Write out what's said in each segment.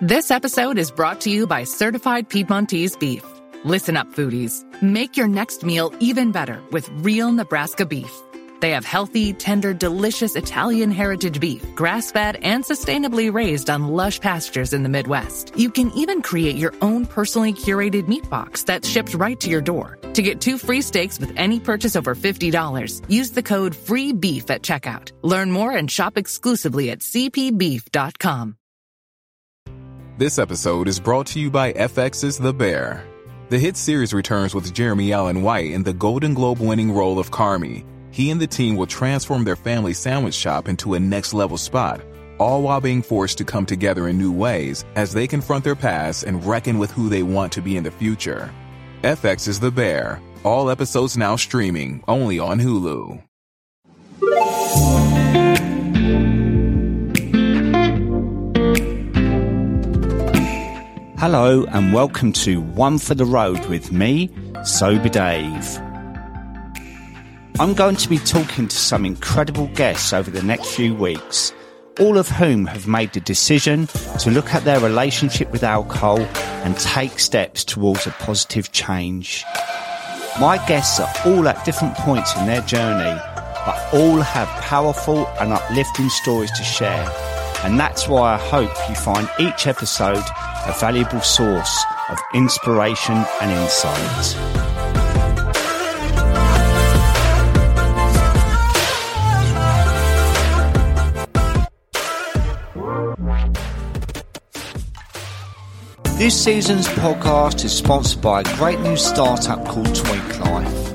This episode is brought to you by Certified Piedmontese Beef. Listen up, foodies. Make your next meal even better with real Nebraska beef. They have healthy, tender, delicious Italian heritage beef, grass fed and sustainably raised on lush pastures in the Midwest. You can even create your own personally curated meat box that's shipped right to your door. To get two free steaks with any purchase over $50, use the code FREEBEEF at checkout. Learn more and shop exclusively at cpbeef.com. This episode is brought to you by FX's The Bear. The hit series returns with Jeremy Allen White in the Golden Globe winning role of Carmy. He and the team will transform their family sandwich shop into a next level spot, all while being forced to come together in new ways as they confront their past and reckon with who they want to be in the future. FX is The Bear. All episodes now streaming only on Hulu. Hello and welcome to One for the Road with me, Sober Dave. I'm going to be talking to some incredible guests over the next few weeks, all of whom have made the decision to look at their relationship with alcohol and take steps towards a positive change. My guests are all at different points in their journey, but all have powerful and uplifting stories to share. And that's why I hope you find each episode a valuable source of inspiration and insight. This season's podcast is sponsored by a great new startup called Tweak Life.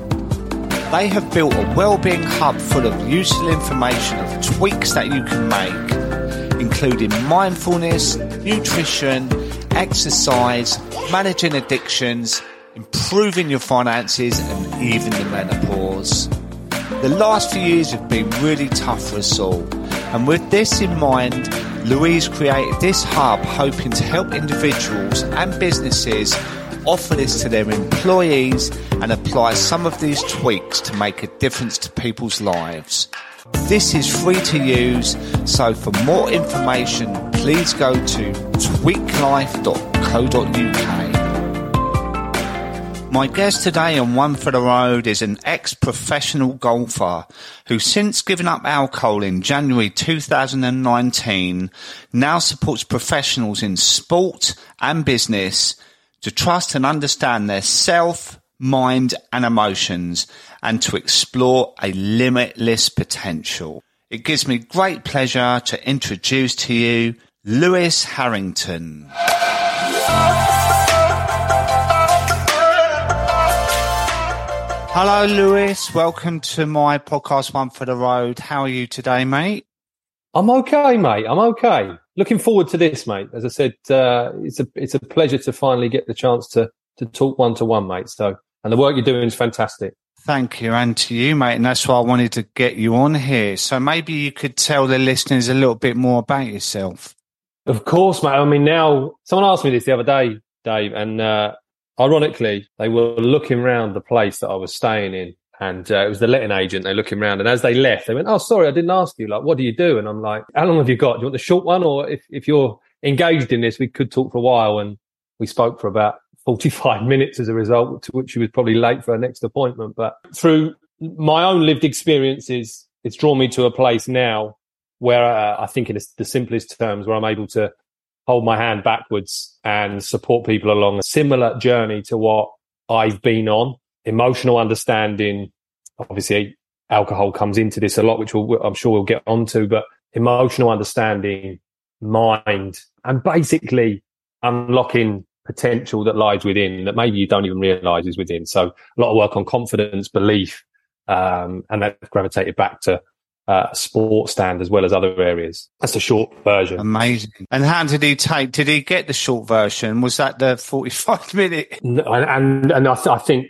They have built a well-being hub full of useful information of tweaks that you can make, including mindfulness, nutrition, exercise, managing addictions, improving your finances, and even the menopause. The last few years have been really tough for us all, and with this in mind, Louise created this hub hoping to help individuals and businesses offer this to their employees and apply some of these tweaks to make a difference to people's lives. This is free to use, so for more information, please go to tweaklife.co.uk. My guest today on One for the Road is an ex-professional golfer who since given up alcohol in January 2019 now supports professionals in sport and business to trust and understand their self, mind and emotions and to explore a limitless potential. It gives me great pleasure to introduce to you Louis Harrington. Hello, Louis. Welcome to my podcast, One for the Road. How are you today, mate? I'm okay, mate. I'm okay. Looking forward to this, mate. As I said, uh, it's a it's a pleasure to finally get the chance to to talk one to one, mate. So, and the work you're doing is fantastic. Thank you, and to you, mate. And that's why I wanted to get you on here. So maybe you could tell the listeners a little bit more about yourself. Of course, mate. I mean, now someone asked me this the other day, Dave, and uh, ironically, they were looking around the place that I was staying in, and uh, it was the letting agent. They're looking around, and as they left, they went, "Oh, sorry, I didn't ask you. Like, what do you do?" And I'm like, "How long have you got? Do you want the short one, or if if you're engaged in this, we could talk for a while." And we spoke for about 45 minutes as a result, to which she was probably late for her next appointment. But through my own lived experiences, it's drawn me to a place now where uh, I think in the simplest terms, where I'm able to hold my hand backwards and support people along a similar journey to what I've been on. Emotional understanding, obviously, alcohol comes into this a lot, which we'll, I'm sure we'll get onto, but emotional understanding, mind, and basically unlocking potential that lies within that maybe you don't even realize is within. So a lot of work on confidence, belief, um, and that gravitated back to uh, sport stand as well as other areas. That's the short version. Amazing. And how did he take? Did he get the short version? Was that the forty-five minute? No, and and I, th- I, think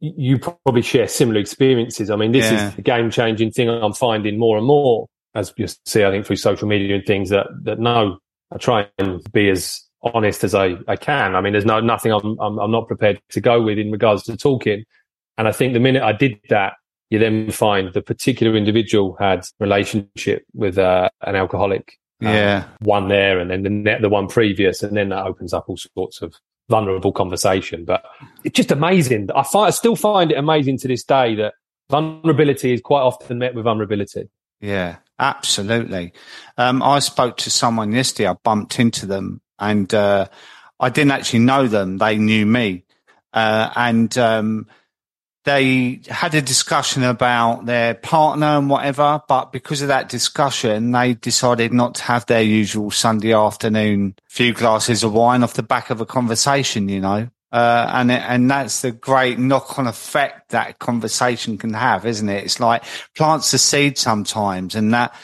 you probably share similar experiences. I mean, this yeah. is the game changing thing I'm finding more and more as you see. I think through social media and things that that no, I try and be as honest as I, I can. I mean, there's no nothing I'm, I'm, I'm not prepared to go with in regards to talking. And I think the minute I did that, you then find the particular individual had relationship with uh, an alcoholic Yeah. Um, one there and then the net, the one previous, and then that opens up all sorts of vulnerable conversation. But it's just amazing. I find, I still find it amazing to this day that vulnerability is quite often met with vulnerability. Yeah, absolutely. Um, I spoke to someone yesterday. I bumped into them, and uh, I didn't actually know them. They knew me, uh, and um, they had a discussion about their partner and whatever. But because of that discussion, they decided not to have their usual Sunday afternoon few glasses of wine off the back of a conversation. You know, uh, and and that's the great knock on effect that conversation can have, isn't it? It's like plants the seed sometimes, and that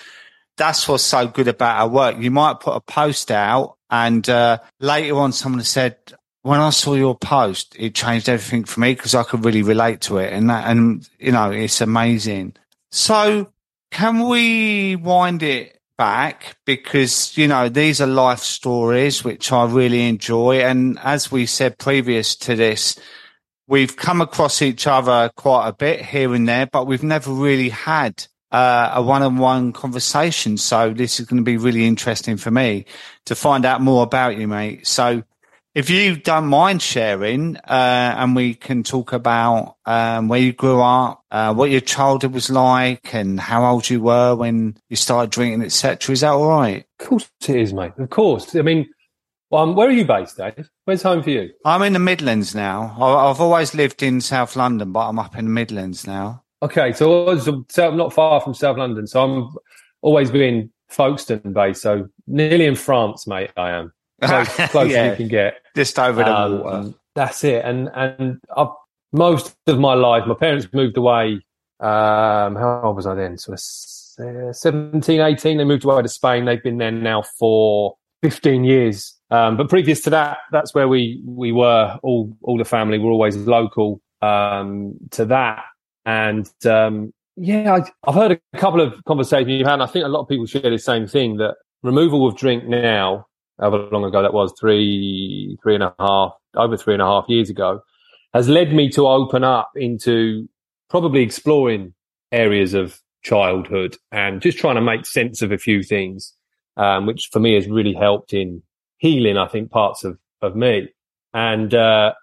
that's what's so good about our work. You might put a post out, and uh, later on, someone said, "When I saw your post, it changed everything for me because I could really relate to it." And that, and you know, it's amazing. So, can we wind it back because, you know, these are life stories, which I really enjoy. And as we said previous to this, we've come across each other quite a bit here and there, but we've never really had uh, a one-on-one conversation. So this is going to be really interesting for me to find out more about you, mate. So if you don't mind sharing, uh, and we can talk about um, where you grew up, uh, what your childhood was like, and how old you were when you started drinking, etc. Is that all right? Of course it is, mate. Of course. I mean, um, where are you based, Dave? Where's home for you? I'm in the Midlands now. I've always lived in South London, but I'm up in the Midlands now. Okay, so I'm not far from South London, so I'm always been Folkestone based, so nearly in France, mate. I am close, close yeah. as you can get. Just over the um, water. That's it. And and I've, most of my life, my parents moved away. Um, how old was I then? Sort of 17, 18. They moved away to Spain. They've been there now for 15 years. Um, but previous to that, that's where we we were. All all the family were always local um, to that. And um, yeah, I, have heard a couple of conversations you've had. And I think a lot of people share the same thing that removal of drink now however long ago that was, three, three and a half, over three and a half years ago, has led me to open up into probably exploring areas of childhood and just trying to make sense of a few things, um, which for me has really helped in healing, I think, parts of, of me. And, uh,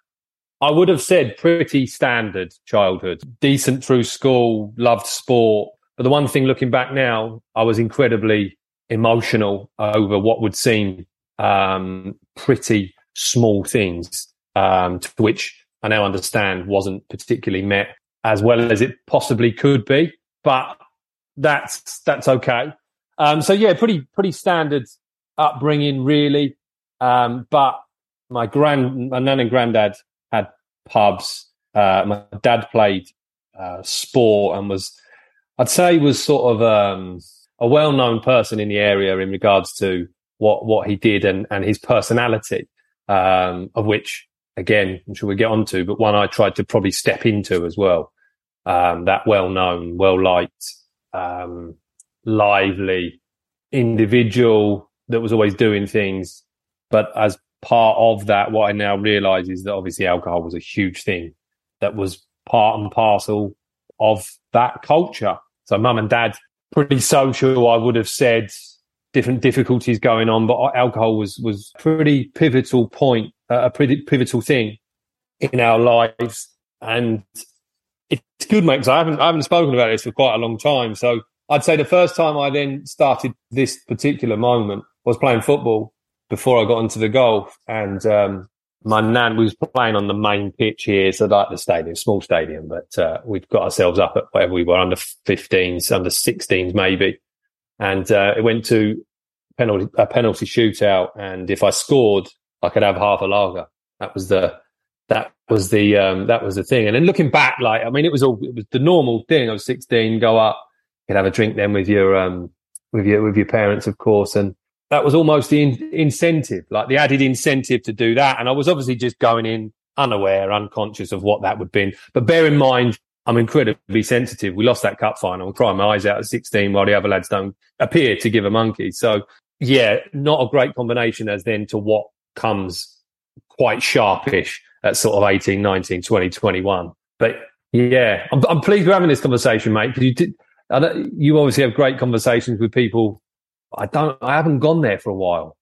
I would have said pretty standard childhood, decent through school, loved sport. But the one thing looking back now, I was incredibly emotional over what would seem um, pretty small things, um, to which I now understand wasn't particularly met as well as it possibly could be. But that's that's okay. Um, so yeah, pretty pretty standard upbringing, really. Um, but my grand, my nan and granddad had pubs. Uh, my dad played uh, sport and was, I'd say, was sort of um, a well-known person in the area in regards to what what he did and and his personality, um, of which again I'm sure we get onto, but one I tried to probably step into as well. Um, that well known, well liked, um, lively individual that was always doing things, but as part of that, what I now realise is that obviously alcohol was a huge thing that was part and parcel of that culture. So mum and dad, pretty social, I would have said, different difficulties going on, but alcohol was was pretty pivotal point, uh, a pretty pivotal thing in our lives, and it's good, mate. Because I haven't I haven't spoken about this for quite a long time, so I'd say the first time I then started this particular moment was playing football before I got into the golf, and um, my nan was playing on the main pitch here, so like the stadium, small stadium, but uh, we'd got ourselves up at whatever we were under 15s, under 16s maybe and uh, it went to penalty a penalty shootout. And if I scored, I could have half a lager. That was the that was the um, that was the thing. And then looking back, like I mean, it was all it was the normal thing. I was sixteen, go up, you could have a drink then with your um, with your with your parents, of course, and that was almost the in- incentive, like the added incentive to do that. And I was obviously just going in unaware, unconscious of what that would be. But bear in mind, I'm incredibly sensitive. We lost that cup final. I'm crying my eyes out at 16 while the other lads don't appear to give a monkey. So yeah, not a great combination as then to what comes quite sharpish at sort of 18, 19, 20, 21. But yeah, I'm, I'm pleased we're having this conversation, mate, because you did, you obviously have great conversations with people I don't, I haven't gone there for a while.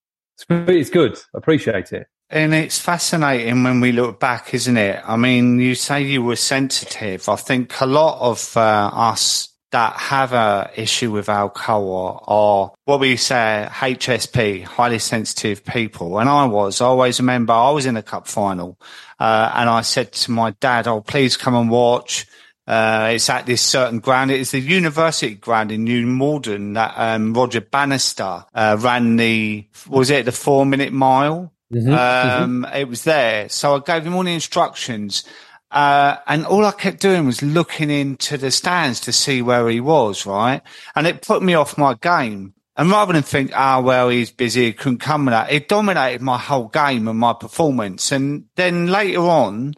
It's, good. I appreciate it. And it's fascinating when we look back, isn't it? I mean, you say you were sensitive. I think a lot of uh, us that have a issue with alcohol are what we say HSP, highly sensitive people. And I was, I always remember I was in a cup final, uh, and I said to my dad, Oh, please come and watch. Uh, it's at this certain ground. It is the university ground in New Malden that um, Roger Bannister uh, ran the, was it the four minute mile? Mm-hmm, um, mm-hmm. It was there. So I gave him all the instructions. Uh, and all I kept doing was looking into the stands to see where he was, right? And it put me off my game. And rather than think, ah, oh, well, he's busy, he couldn't come with that, it dominated my whole game and my performance. And then later on,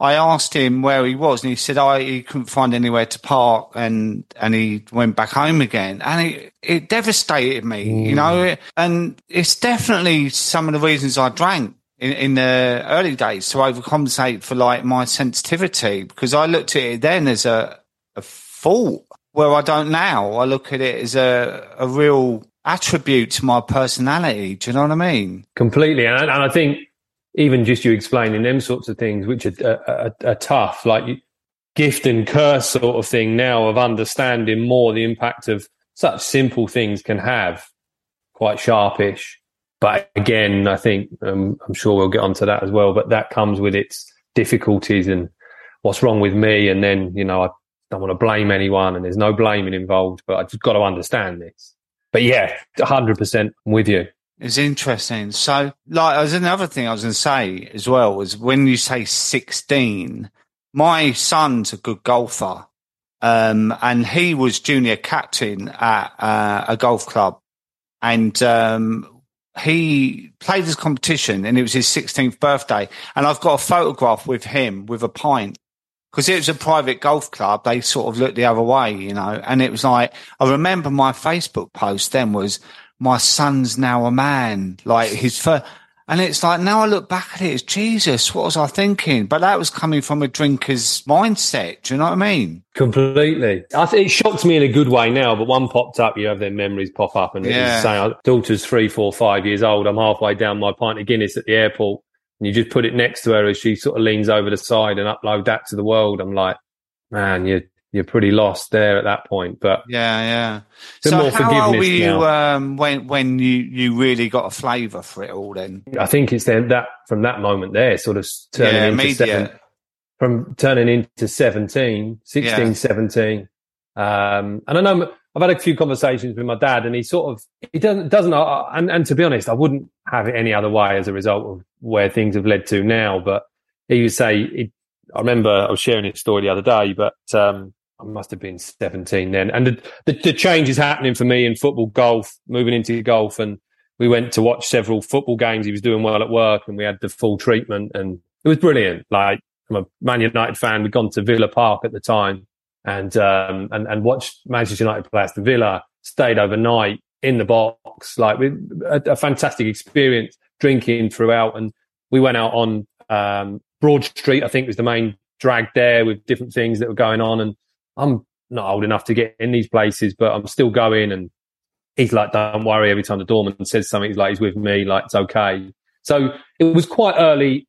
I asked him where he was, and he said, "I oh, he couldn't find anywhere to park, and and he went back home again." And it it devastated me, mm. you know. And it's definitely some of the reasons I drank in, in the early days to overcompensate for like my sensitivity because I looked at it then as a a fault, where I don't now. I look at it as a a real attribute to my personality. Do you know what I mean? Completely, and, and I think even just you explaining them sorts of things, which are, are, are tough, like gift and curse sort of thing now of understanding more the impact of such simple things can have, quite sharpish. But again, I think um, I'm sure we'll get onto that as well. But that comes with its difficulties and what's wrong with me. And then you know I don't want to blame anyone, and there's no blaming involved. But I just got to understand this. But yeah, 100 percent with you. It's interesting. So, like, there's another thing I was going to say as well was when you say 16, my son's a good golfer. Um, and he was junior captain at uh, a golf club. And um, he played this competition and it was his 16th birthday. And I've got a photograph with him with a pint because it was a private golf club. They sort of looked the other way, you know, and it was like, I remember my Facebook post then was, my son's now a man. Like his first, and it's like now I look back at it, it's Jesus. What was I thinking? But that was coming from a drinker's mindset. Do you know what I mean? Completely. I th- it shocks me in a good way now. But one popped up, you have their memories pop up, and yeah. saying, "Daughter's three, four, five years old. I'm halfway down my pint of Guinness at the airport." And you just put it next to her as she sort of leans over the side and upload that to the world. I'm like, man, you're you're pretty lost there at that point. But yeah, yeah. So how were you um, when when you you really got a flavour for it all? Then I think it's then that from that moment there, sort of turning yeah, into seven, from turning into 17, 16, yeah. 17. Um, and I know I've had a few conversations with my dad, and he sort of he doesn't doesn't. Uh, and, and to be honest, I wouldn't have it any other way as a result of where things have led to now. But he would say, I remember I was sharing his story the other day, but um, I must have been 17 then. And the, the, the, change is happening for me in football, golf, moving into golf. And we went to watch several football games. He was doing well at work and we had the full treatment and it was brilliant. Like I'm a Man United fan. We'd gone to Villa Park at the time and, um, and, and watched Manchester United play the Villa, stayed overnight in the box, like with a, a fantastic experience drinking throughout. And we went out on, um, Broad Street, I think was the main drag there with different things that were going on. And I'm not old enough to get in these places, but I'm still going. And he's like, don't worry. Every time the doorman says something, he's like, he's with me. Like, it's okay. So it was quite early.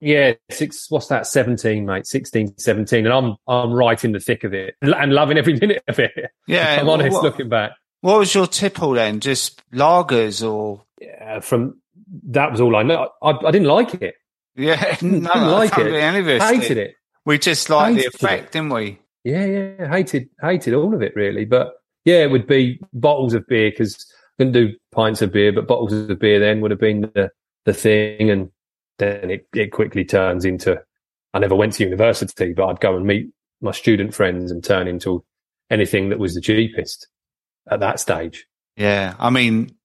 Yeah, six, what's that? 17, mate, 16, 17. And I'm, I'm right in the thick of it and loving every minute of it. Yeah. I'm honest what, looking back. What was your tipple then? Just lagers or? Yeah, from, that was all I know. I, I didn't like it. Yeah, no, didn't like it. Any of us Hated it. We just liked the effect, it. didn't we? Yeah, yeah, hated hated all of it really. But yeah, it would be bottles of beer because couldn't do pints of beer, but bottles of beer then would have been the the thing, and then it it quickly turns into. I never went to university, but I'd go and meet my student friends and turn into anything that was the cheapest at that stage. Yeah, I mean,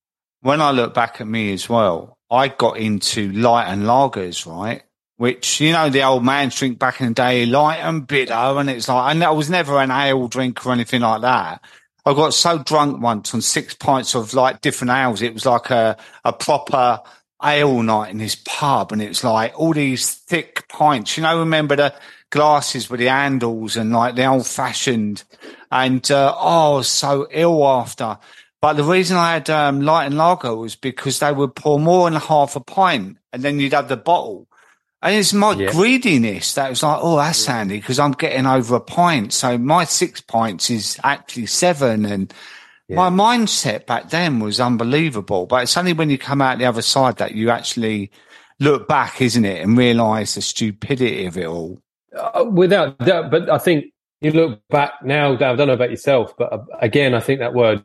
when I look back at me as well, I got into light and lagers, right? Which you know the old man drink back in the day, light and bitter, and it's like, and I was never an ale drinker or anything like that. I got so drunk once on six pints of like different ales. It was like a, a proper ale night in this pub, and it was like all these thick pints. You know, remember the glasses with the handles and like the old fashioned, and uh, oh, I was so ill after. But the reason I had um, light and lager was because they would pour more than half a pint, and then you'd have the bottle. And it's my Yeah. greediness that was like, oh, that's handy because I'm getting over a pint. So my six pints is actually seven. And my mindset back then was unbelievable. But it's only when you come out the other side that you actually look back, isn't it, and realize the stupidity of it all. Uh, without doubt, but I think you look back now, I don't know about yourself, but uh, again, I think that word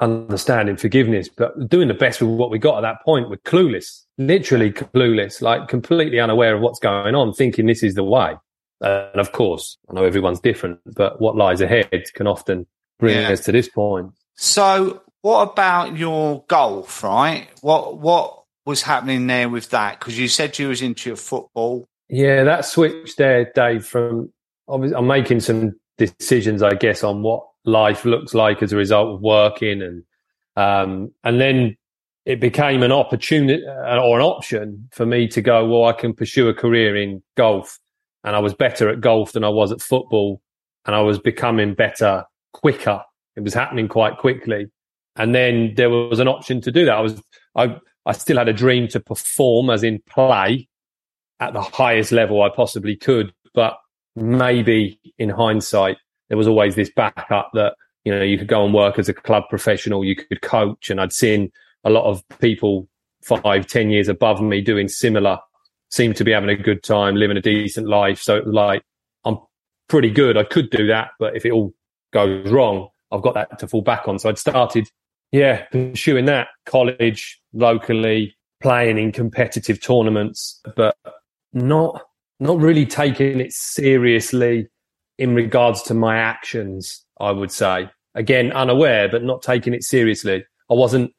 understanding forgiveness, but doing the best with what we got at that point, we're clueless, literally clueless, like completely unaware of what's going on, thinking this is the way. Uh, and of course, I know everyone's different, but what lies ahead can often bring Yeah. us to this point. So what about your golf, right? What, what was happening there with that? Because you said you was into your football. Yeah, that switch there, Dave, from obviously I'm making some decisions, I guess, on what life looks like as a result of working and um and then it became an opportunity uh, or an option for me to go, well, I can pursue a career in golf. And I was better at golf than I was at football. And I was becoming better quicker. It was happening quite quickly. And then there was an option to do that. I was, I, I still had a dream to perform as in play at the highest level I possibly could. But maybe in hindsight, there was always this backup that, you know, you could go and work as a club professional, you could coach. And I'd seen a lot of people five, ten years above me doing similar, seemed to be having a good time, living a decent life. So it was like, I'm pretty good. I could do that. But if it all goes wrong, I've got that to fall back on. So I'd started, yeah, pursuing that college, locally, playing in competitive tournaments, but not not really taking it seriously in regards to my actions, I would say. Again, unaware, but not taking it seriously. I wasn't,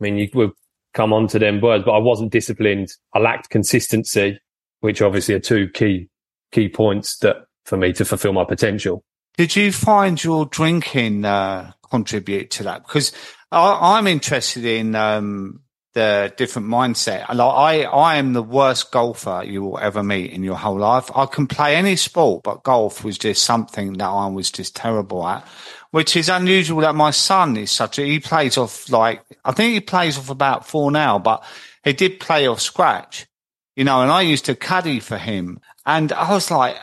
I mean, you will come on to them words, but I wasn't disciplined. I lacked consistency, which obviously are two key, key points that for me to fulfill my potential. Did you find your drinking uh, contribute to that? Because I, I'm interested in um, the different mindset. Like I, I am the worst golfer you will ever meet in your whole life. I can play any sport, but golf was just something that I was just terrible at. Which is unusual that my son is such a, he plays off like, I think he plays off about four now, but he did play off scratch, you know, and I used to caddy for him. And I was like,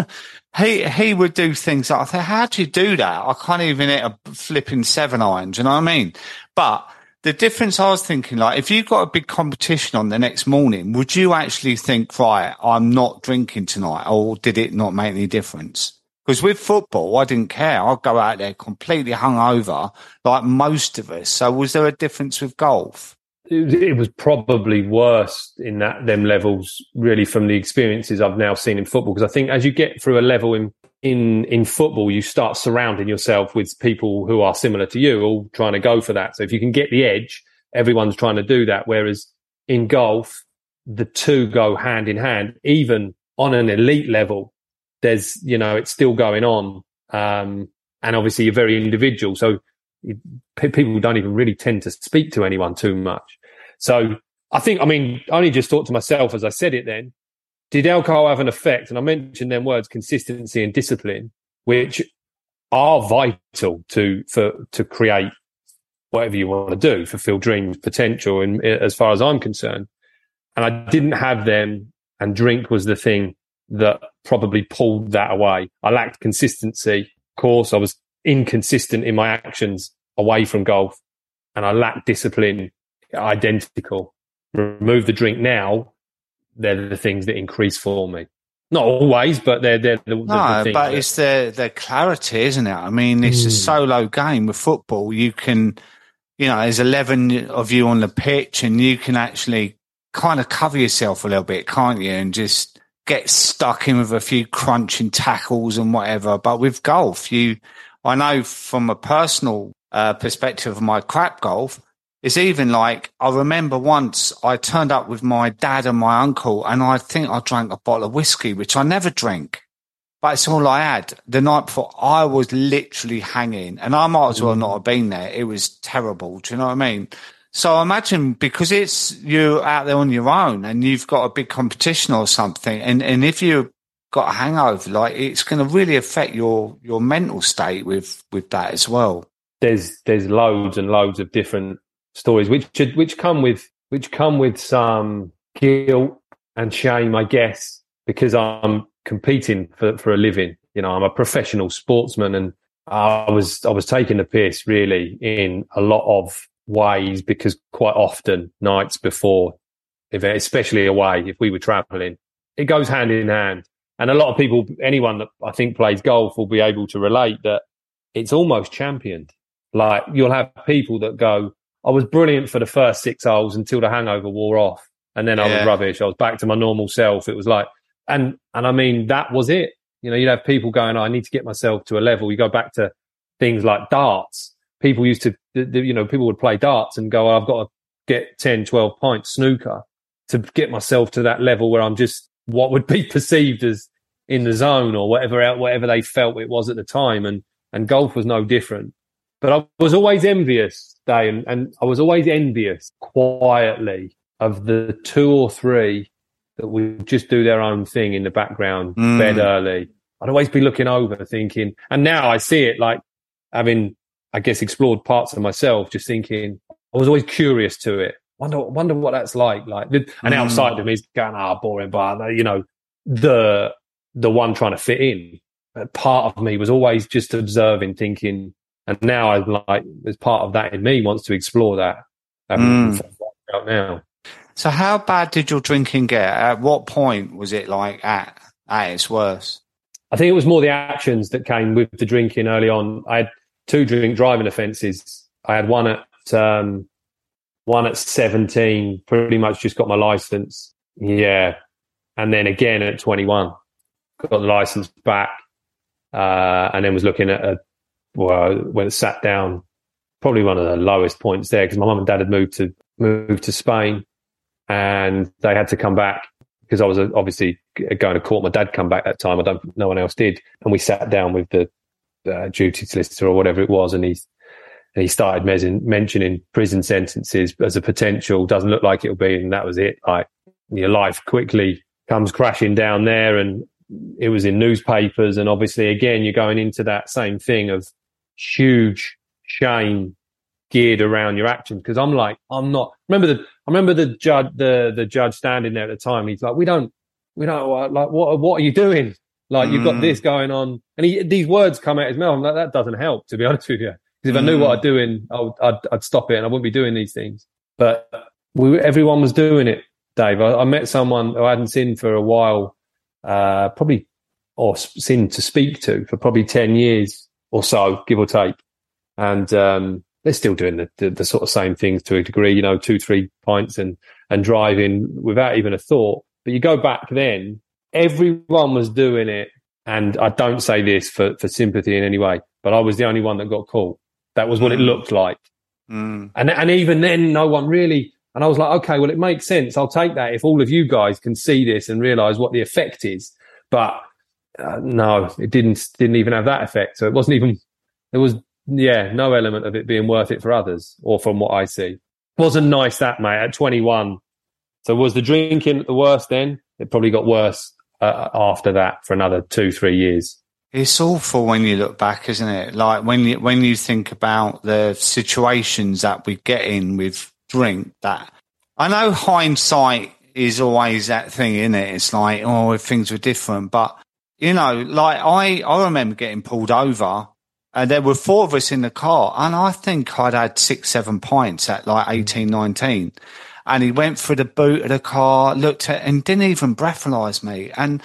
he, he would do things like, I thought, how do you do that? I can't even hit a flipping seven irons. You know what I mean? But the difference I was thinking, like, if you got a big competition on the next morning, would you actually think, right, I'm not drinking tonight? Or did it not make any difference? Because with football, I didn't care. I'd go out there completely hungover, like most of us. So was there a difference with golf? it, was probably worse in that them levels really from the experiences I've now seen in football because I think as you get through a level in in in football you start surrounding yourself with people who are similar to you all trying to go for that. So if you can get the edge everyone's trying to do that. Whereas in golf the two go hand in hand. Even on an elite level there's you know it's still going on. Um and obviously you're very individual. So people don't even really tend to speak to anyone too much. So I think, I mean, I only just thought to myself as I said it then, did alcohol have an effect? And I mentioned them words, consistency and discipline, which are vital to, for, to create whatever you want to do, fulfill dreams, potential, and uh, as far as I'm concerned. And I didn't have them and drink was the thing that probably pulled that away. I lacked consistency. Of course, I was inconsistent in my actions away from golf and I lacked discipline identical. Remove the drink now, they're the things that increase for me. Not always, but they're they're the, No, the but that- it's the the clarity, isn't it? I mean, it's a Mm. solo game with football. You can, you know, there's eleven of you on the pitch, and you can actually kind of cover yourself a little bit, can't you? And just get stuck in with a few crunching tackles and whatever. But with golf, you, I know from a personal uh, perspective of my crap golf, it's even like I remember once I turned up with my dad and my uncle, and I think I drank a bottle of whiskey, which I never drink. But it's all I had. The night before, I was literally hanging, and I might as well not have been there. It was terrible. Do you know what I mean? So imagine because it's you out there on your own, and you've got a big competition or something, and and if you've got a hangover, like it's going to really affect your your mental state with with that as well. there's there's loads and loads of different stories which which come with which come with some guilt and shame, I guess, because I'm competing for for a living. You know, I'm a professional sportsman, and I was I was taking the piss really in a lot of ways because quite often nights before especially away, if we were traveling, it goes hand in hand. And a lot of people, anyone that I think plays golf will be able to relate that it's almost championed. Like you'll have people that go, I was brilliant for the first six holes until the hangover wore off. And then yeah. I was rubbish. I was back to my normal self. It was like, and, and I mean, that was it. You know, you'd have people going, oh, I need to get myself to a level. You go back to things like darts. People used to, you know, people would play darts and go, oh, I've got to get 10, 12 points snooker to get myself to that level where I'm just what would be perceived as in the zone or whatever, whatever they felt it was at the time. And, and golf was no different. But I was always envious, Day, and, and I was always envious quietly of the two or three that would just do their own thing in the background, mm. bed early. I'd always be looking over thinking, and now I see it like having, I guess, explored parts of myself, just thinking, I was always curious to it. Wonder, wonder what that's like. Like, and mm. outside of me is going, ah, oh, boring, but you know, the, the one trying to fit in. But part of me was always just observing, thinking, and now I'm like, there's part of that in me wants to explore that. Mm. Out now. So how bad did your drinking get? At what point was it like at at its worst? I think it was more the actions that came with the drinking early on. I had two drink driving offences. I had one at um, one at seventeen. Pretty much just got my license. Yeah, and then again at twenty one, got the license back, uh, and then was looking at a well when it sat down. Probably one of the lowest points there because my mum and dad had moved to moved to Spain and they had to come back because I was obviously going to court. My dad come back that time. I don't. No one else did, and we sat down with the uh, duty solicitor or whatever it was, and he and he started mentioning prison sentences as a potential. Doesn't look like it'll be, and that was it. Like your life quickly comes crashing down there, and it was in newspapers, and obviously again you're going into that same thing of huge shame geared around your actions because I'm like, I'm not. Remember the, I remember the judge, the the judge standing there at the time. He's like, we don't, we don't like what what are you doing? Like you've got mm. this going on, and he, these words come out his mouth. Like, that doesn't help, to be honest with you. Because if mm. I knew what I'm doing, I'd, I'd, I'd stop it, and I wouldn't be doing these things. But we, everyone was doing it, Dave. I, I met someone who I hadn't seen for a while, uh, probably or seen to speak to for probably ten years or so, give or take. And um, they're still doing the, the, the, sort of same things to a degree, you know, two, three pints and, and driving without even a thought. But you go back then, everyone was doing it. And I don't say this for, for sympathy in any way, but I was the only one that got caught. That was what mm. it looked like. Mm. And, and even then, no one really, and I was like, okay, well, it makes sense. I'll take that if all of you guys can see this and realize what the effect is. But uh, no, it didn't, didn't even have that effect. So it wasn't even, there was yeah, no element of it being worth it for others, or from what I see. Wasn't nice that, mate, at 21. So was the drinking the worst then? It probably got worse uh, after that for another two, three years. It's awful when you look back, isn't it? Like when you, when you think about the situations that we get in with drink that I know hindsight is always that thing, isn't it? It's like, oh, if things were different, but you know, like I, I remember getting pulled over and there were four of us in the car, and I think I'd had six, seven pints at like mm. 18, 19. And he went through the boot of the car, looked at, and didn't even breathalyze me. And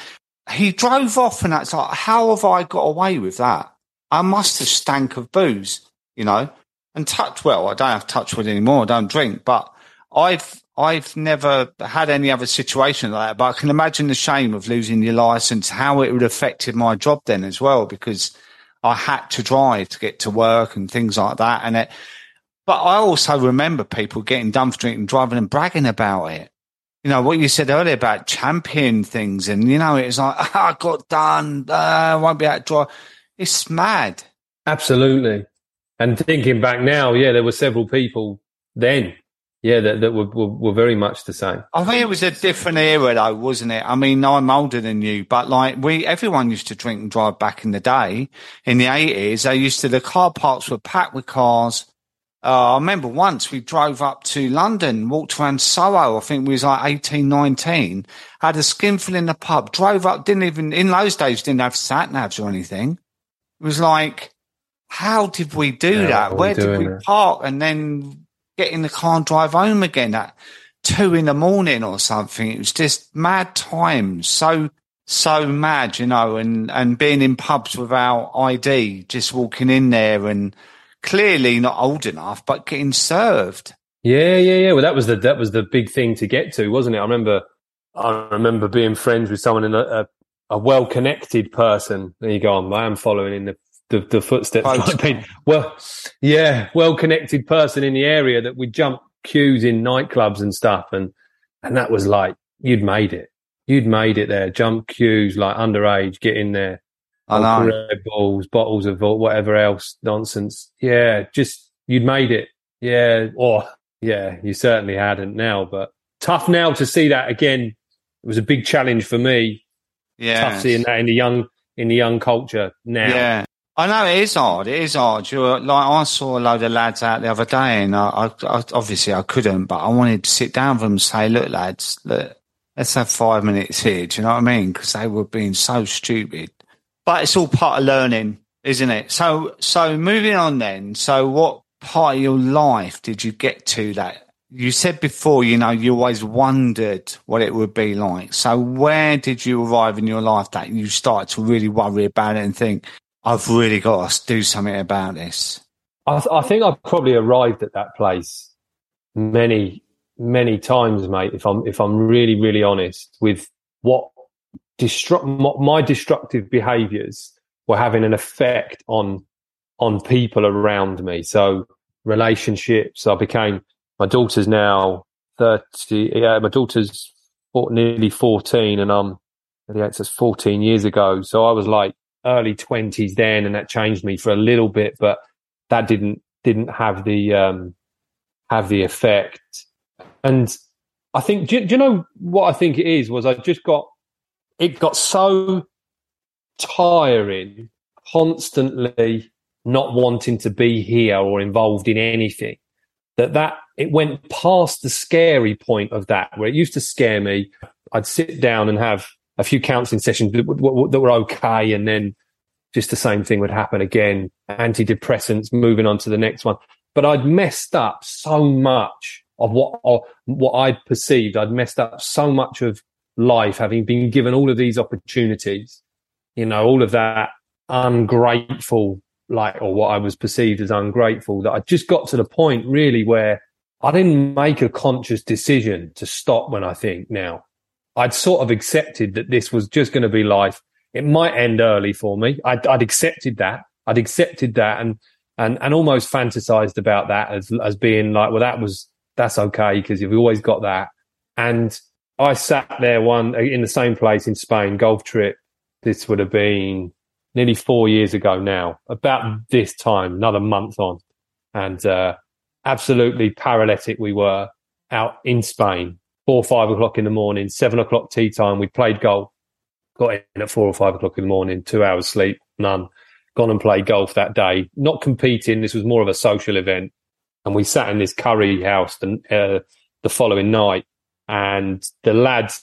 he drove off, and that's like, how have I got away with that? I must have stank of booze, you know. And touch well, I don't have touch with anymore. I don't drink, but I've I've never had any other situation like that. But I can imagine the shame of losing your license, how it would have affected my job then as well, because I had to drive to get to work and things like that. And it, but I also remember people getting done for drinking, driving and bragging about it. You know, what you said earlier about champion things. And, you know, it was like, oh, I got done. Uh, I won't be able to drive. It's mad. Absolutely. And thinking back now, yeah, there were several people then yeah, that, that were, were, were very much the same. I think it was a different era though, wasn't it? I mean, I'm older than you, but like we, everyone used to drink and drive back in the day. In the eighties, they used to, the car parks were packed with cars. Uh, I remember once we drove up to London, walked around Soho. I think we was like 18, 19, had a skinful in the pub, drove up, didn't even, in those days, didn't have sat navs or anything. It was like, how did we do Yeah, that? Where did we there? park and then get in the car and drive home again at two in the morning or something? It was just mad times. So, so mad, you know, and, and being in pubs without ID, just walking in there and clearly not old enough, but getting served. Yeah, yeah, yeah. Well, that was the that was the big thing to get to, wasn't it? I remember, I remember being friends with someone in a, a, a well connected person. There you go. I am following in the the, the footsteps. Been- well, yeah, well connected person in the area that would jump queues in nightclubs and stuff, and and that was like you'd made it. You'd made it there. Jump queues like underage, get in there. I know. Red Bulls, bottles of whatever else nonsense. Yeah, just you'd made it. Yeah, or yeah, you certainly hadn't now, but tough now to see that again. It was a big challenge for me. Yeah. Tough seeing that in the young in the young culture now. Yeah. I know it is hard. It is hard. You're, like I saw a load of lads out the other day, and I, I, I obviously I couldn't, but I wanted to sit down with them and say, "Look, lads, look, let's have five minutes here." Do you know what I mean? Because they were being so stupid. But it's all part of learning, isn't it? So, so moving on then. So, what part of your life did you get to that? You said before, you know, you always wondered what it would be like. So, where did you arrive in your life that you started to really worry about it and think, I've really got to do something about this? I, th- I think I've probably arrived at that place many, many times, mate. If I'm if I'm really, really honest with what destruct my, destructive behaviours were having an effect on on people around me. So relationships. I became my daughter's now thirty. Yeah, my daughter's nearly fourteen, and I'm yeah, it's just fourteen years ago. So I was like early twenties then, and that changed me for a little bit, but that didn't didn't have the um, have the effect. And I think, do, do you know what I think it is? Was I just got it got so tiring, constantly not wanting to be here or involved in anything that that it went past the scary point of that where it used to scare me. I'd sit down and have a few counselling sessions that, were- that were okay, and then just the same thing would happen again. Antidepressants, moving on to the next one. But I'd messed up so much of what of what I'd perceived. I'd messed up so much of life, having been given all of these opportunities. You know, all of that ungrateful, like, or what I was perceived as ungrateful. That I just got to the point really where I didn't make a conscious decision to stop. When I think now, I'd sort of accepted that this was just going to be life. It might end early for me. I'd, I'd accepted that. I'd accepted that and, and, and almost fantasized about that as, as being like, well, that was, that's okay because you've always got that. And I sat there one in the same place in Spain, golf trip. This would have been nearly four years ago now, about this time, another month on. And, uh, absolutely paralytic we were out in Spain, four five o'clock in the morning, seven o'clock tea time. We played golf, got in at four or five o'clock in the morning, two hours sleep, none. Gone and played golf that day, not competing. This was more of a social event. And we sat in this curry house the, uh, the following night. And the lad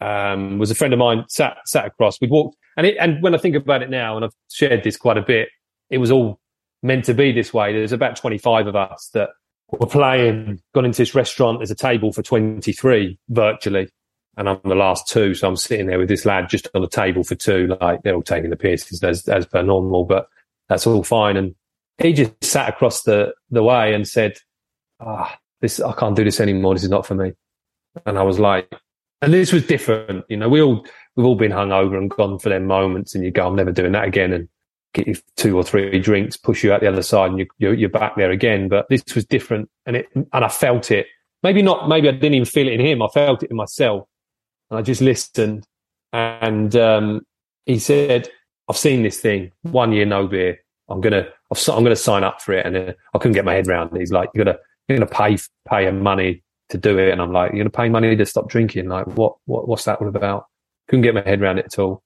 um, was a friend of mine, sat, sat across. We'd walked. And, it, and when I think about it now, and I've shared this quite a bit, it was all meant to be this way. There's about 25 of us that were playing, gone into this restaurant. There's a table for 23 virtually. And I'm the last two. So I'm sitting there with this lad just on the table for two. Like they're all taking the piss as, as per normal, but that's all fine. And he just sat across the, the way and said, ah, this, I can't do this anymore. This is not for me. And I was like, and this was different. You know, we all, we've all been hungover and gone for them moments and you go, I'm never doing that again. And get you two or three drinks, push you out the other side and you, you're, you're back there again. But this was different and it, and I felt it. Maybe not, maybe I didn't even feel it in him. I felt it in myself and I just listened. And, um, he said, I've seen this thing one year, no beer. I'm to, I'm going to sign up for it. And uh, I couldn't get my head around it. He's like, you got to, you're to pay pay him money to do it, and I'm like, you're to pay money to stop drinking? Like, what what what's that all about? Couldn't get my head around it at all.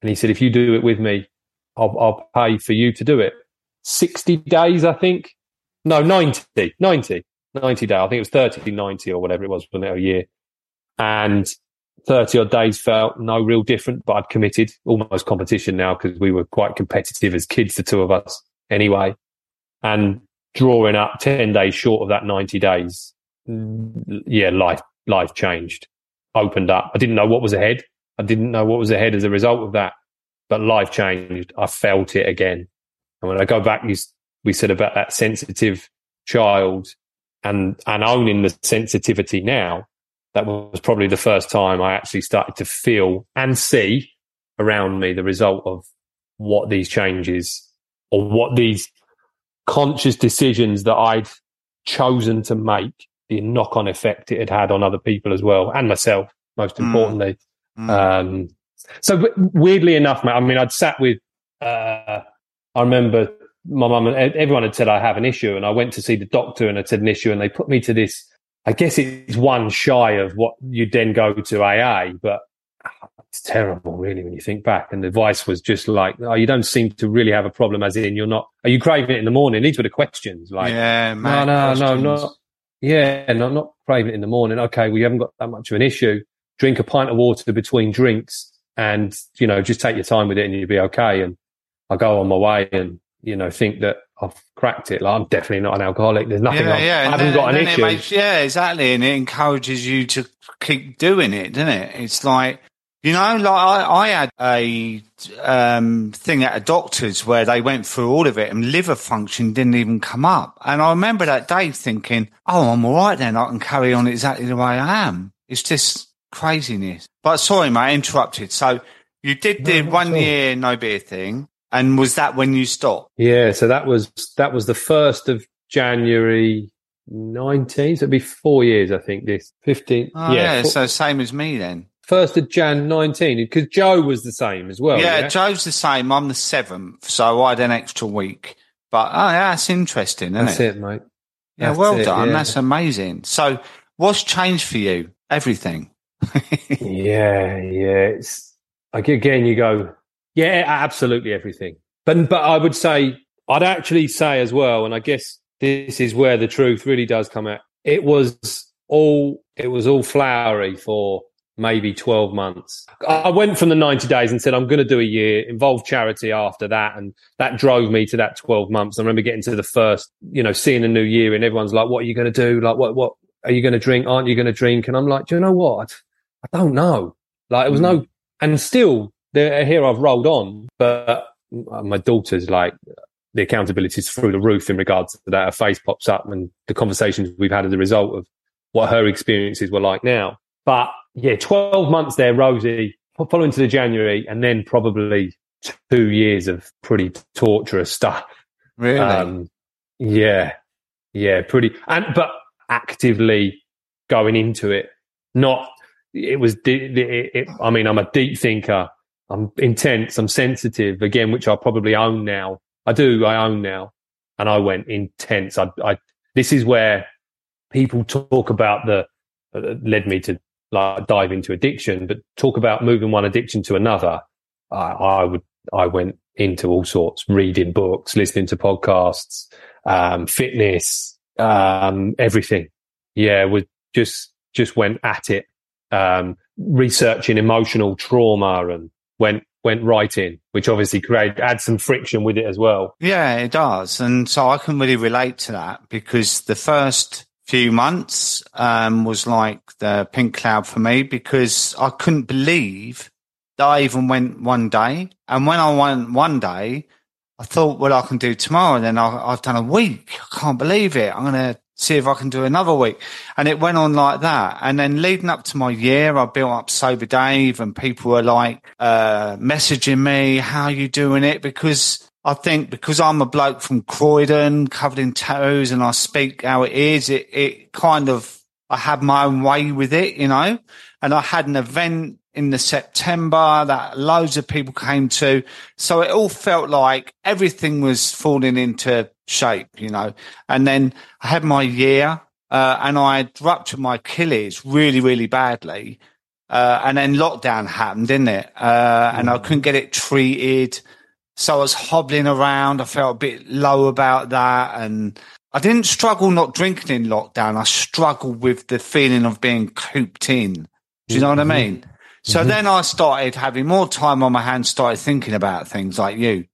And he said, if you do it with me, I'll, I'll pay for you to do it. 60 days, I think. No, 90, 90, 90 days. I think it was 30, 90 or whatever it was, wasn't a year. And 30 odd days felt no real different, but I'd committed almost competition now because we were quite competitive as kids, the two of us anyway. And drawing up 10 days short of that 90 days, yeah, life, life changed, opened up. I didn't know what was ahead. I didn't know what was ahead as a result of that, but life changed. I felt it again. And when I go back, you, we said about that sensitive child and, and owning the sensitivity now. That was probably the first time I actually started to feel and see around me the result of what these changes or what these conscious decisions that I'd chosen to make, the knock on effect it had had on other people as well and myself, most mm. importantly. Mm. Um, so weirdly enough, mate, I mean, I'd sat with, uh, I remember my mum and everyone had said I have an issue, and I went to see the doctor and I said an issue, and they put me to this. I guess it's one shy of what you then go to AA, but it's terrible, really, when you think back. And the advice was just like, "Oh, you don't seem to really have a problem, as in you're not. Are you craving it in the morning?" These were the questions. Like, yeah, no, no, questions. no, not. Yeah, not not craving it in the morning. Okay, well, you haven't got that much of an issue drink a pint of water between drinks and, you know, just take your time with it and you'll be okay. And I go on my way and, you know, think that I've cracked it. Like I'm definitely not an alcoholic. There's nothing. Yeah, yeah. I haven't then, got an issue. Makes, yeah, exactly. And it encourages you to keep doing it, doesn't it? It's like, you know, like I, I had a um, thing at a doctor's where they went through all of it and liver function didn't even come up. And I remember that day thinking, oh, I'm all right then. I can carry on exactly the way I am. It's just craziness. But sorry, mate, I interrupted. So you did the no, one year no beer thing, and was that when you stopped? Yeah, so that was that was the first of January 19. So it'd be four years, I think. This 15. Oh, yeah, yeah so same as me then. First of Jan 19, because Joe was the same as well. Yeah, yeah, Joe's the same. I'm the seventh, so I had an extra week. But oh, yeah, that's interesting, isn't that's it? it mate. Yeah, that's well it, done. Yeah. That's amazing. So, what's changed for you? Everything yeah, yeah. It's like again, you go, yeah, absolutely everything. But but I would say I'd actually say as well, and I guess this is where the truth really does come out. It was all it was all flowery for maybe 12 months. I went from the 90 days and said, I'm going to do a year, involve charity after that. And that drove me to that 12 months. I remember getting to the first, you know, seeing a new year and everyone's like, what are you going to do? Like, what, what are you going to drink? Aren't you going to drink? And I'm like, do you know what? I don't know. Like it was no, mm. and still here I've rolled on, but my daughter's like the accountability is through the roof in regards to that. Her face pops up and the conversations we've had as a result of what her experiences were like now. But yeah, 12 months there, Rosie, following to the January, and then probably two years of pretty torturous stuff. Really? Um, yeah. Yeah, pretty. And, but actively going into it, not it was, it, it, I mean, I'm a deep thinker. I'm intense. I'm sensitive again, which I probably own now. I do. I own now. And I went intense. I, I this is where people talk about the, uh, led me to like dive into addiction, but talk about moving one addiction to another. I, I would, I went into all sorts, reading books, listening to podcasts, um, fitness, um, everything. Yeah, was just, just went at it um, researching emotional trauma and went went right in, which obviously created add some friction with it as well. Yeah, it does, and so I can really relate to that because the first few months um, was like the pink cloud for me because I couldn't believe that I even went one day, and when I went one day. I thought, well, I can do tomorrow. And then I, have done a week. I can't believe it. I'm going to see if I can do another week. And it went on like that. And then leading up to my year, I built up Sober Dave and people were like, uh, messaging me, how you doing it? Because I think because I'm a bloke from Croydon covered in tattoos and I speak how it is, it, it kind of, I had my own way with it, you know, and I had an event in the September that loads of people came to. So it all felt like everything was falling into shape, you know. And then I had my year, uh, and I had ruptured my Achilles really, really badly. Uh, and then lockdown happened, didn't it? Uh, and I couldn't get it treated. So I was hobbling around. I felt a bit low about that. And I didn't struggle not drinking in lockdown. I struggled with the feeling of being cooped in. Do you know what I mean? So then I started having more time on my hands, started thinking about things like you,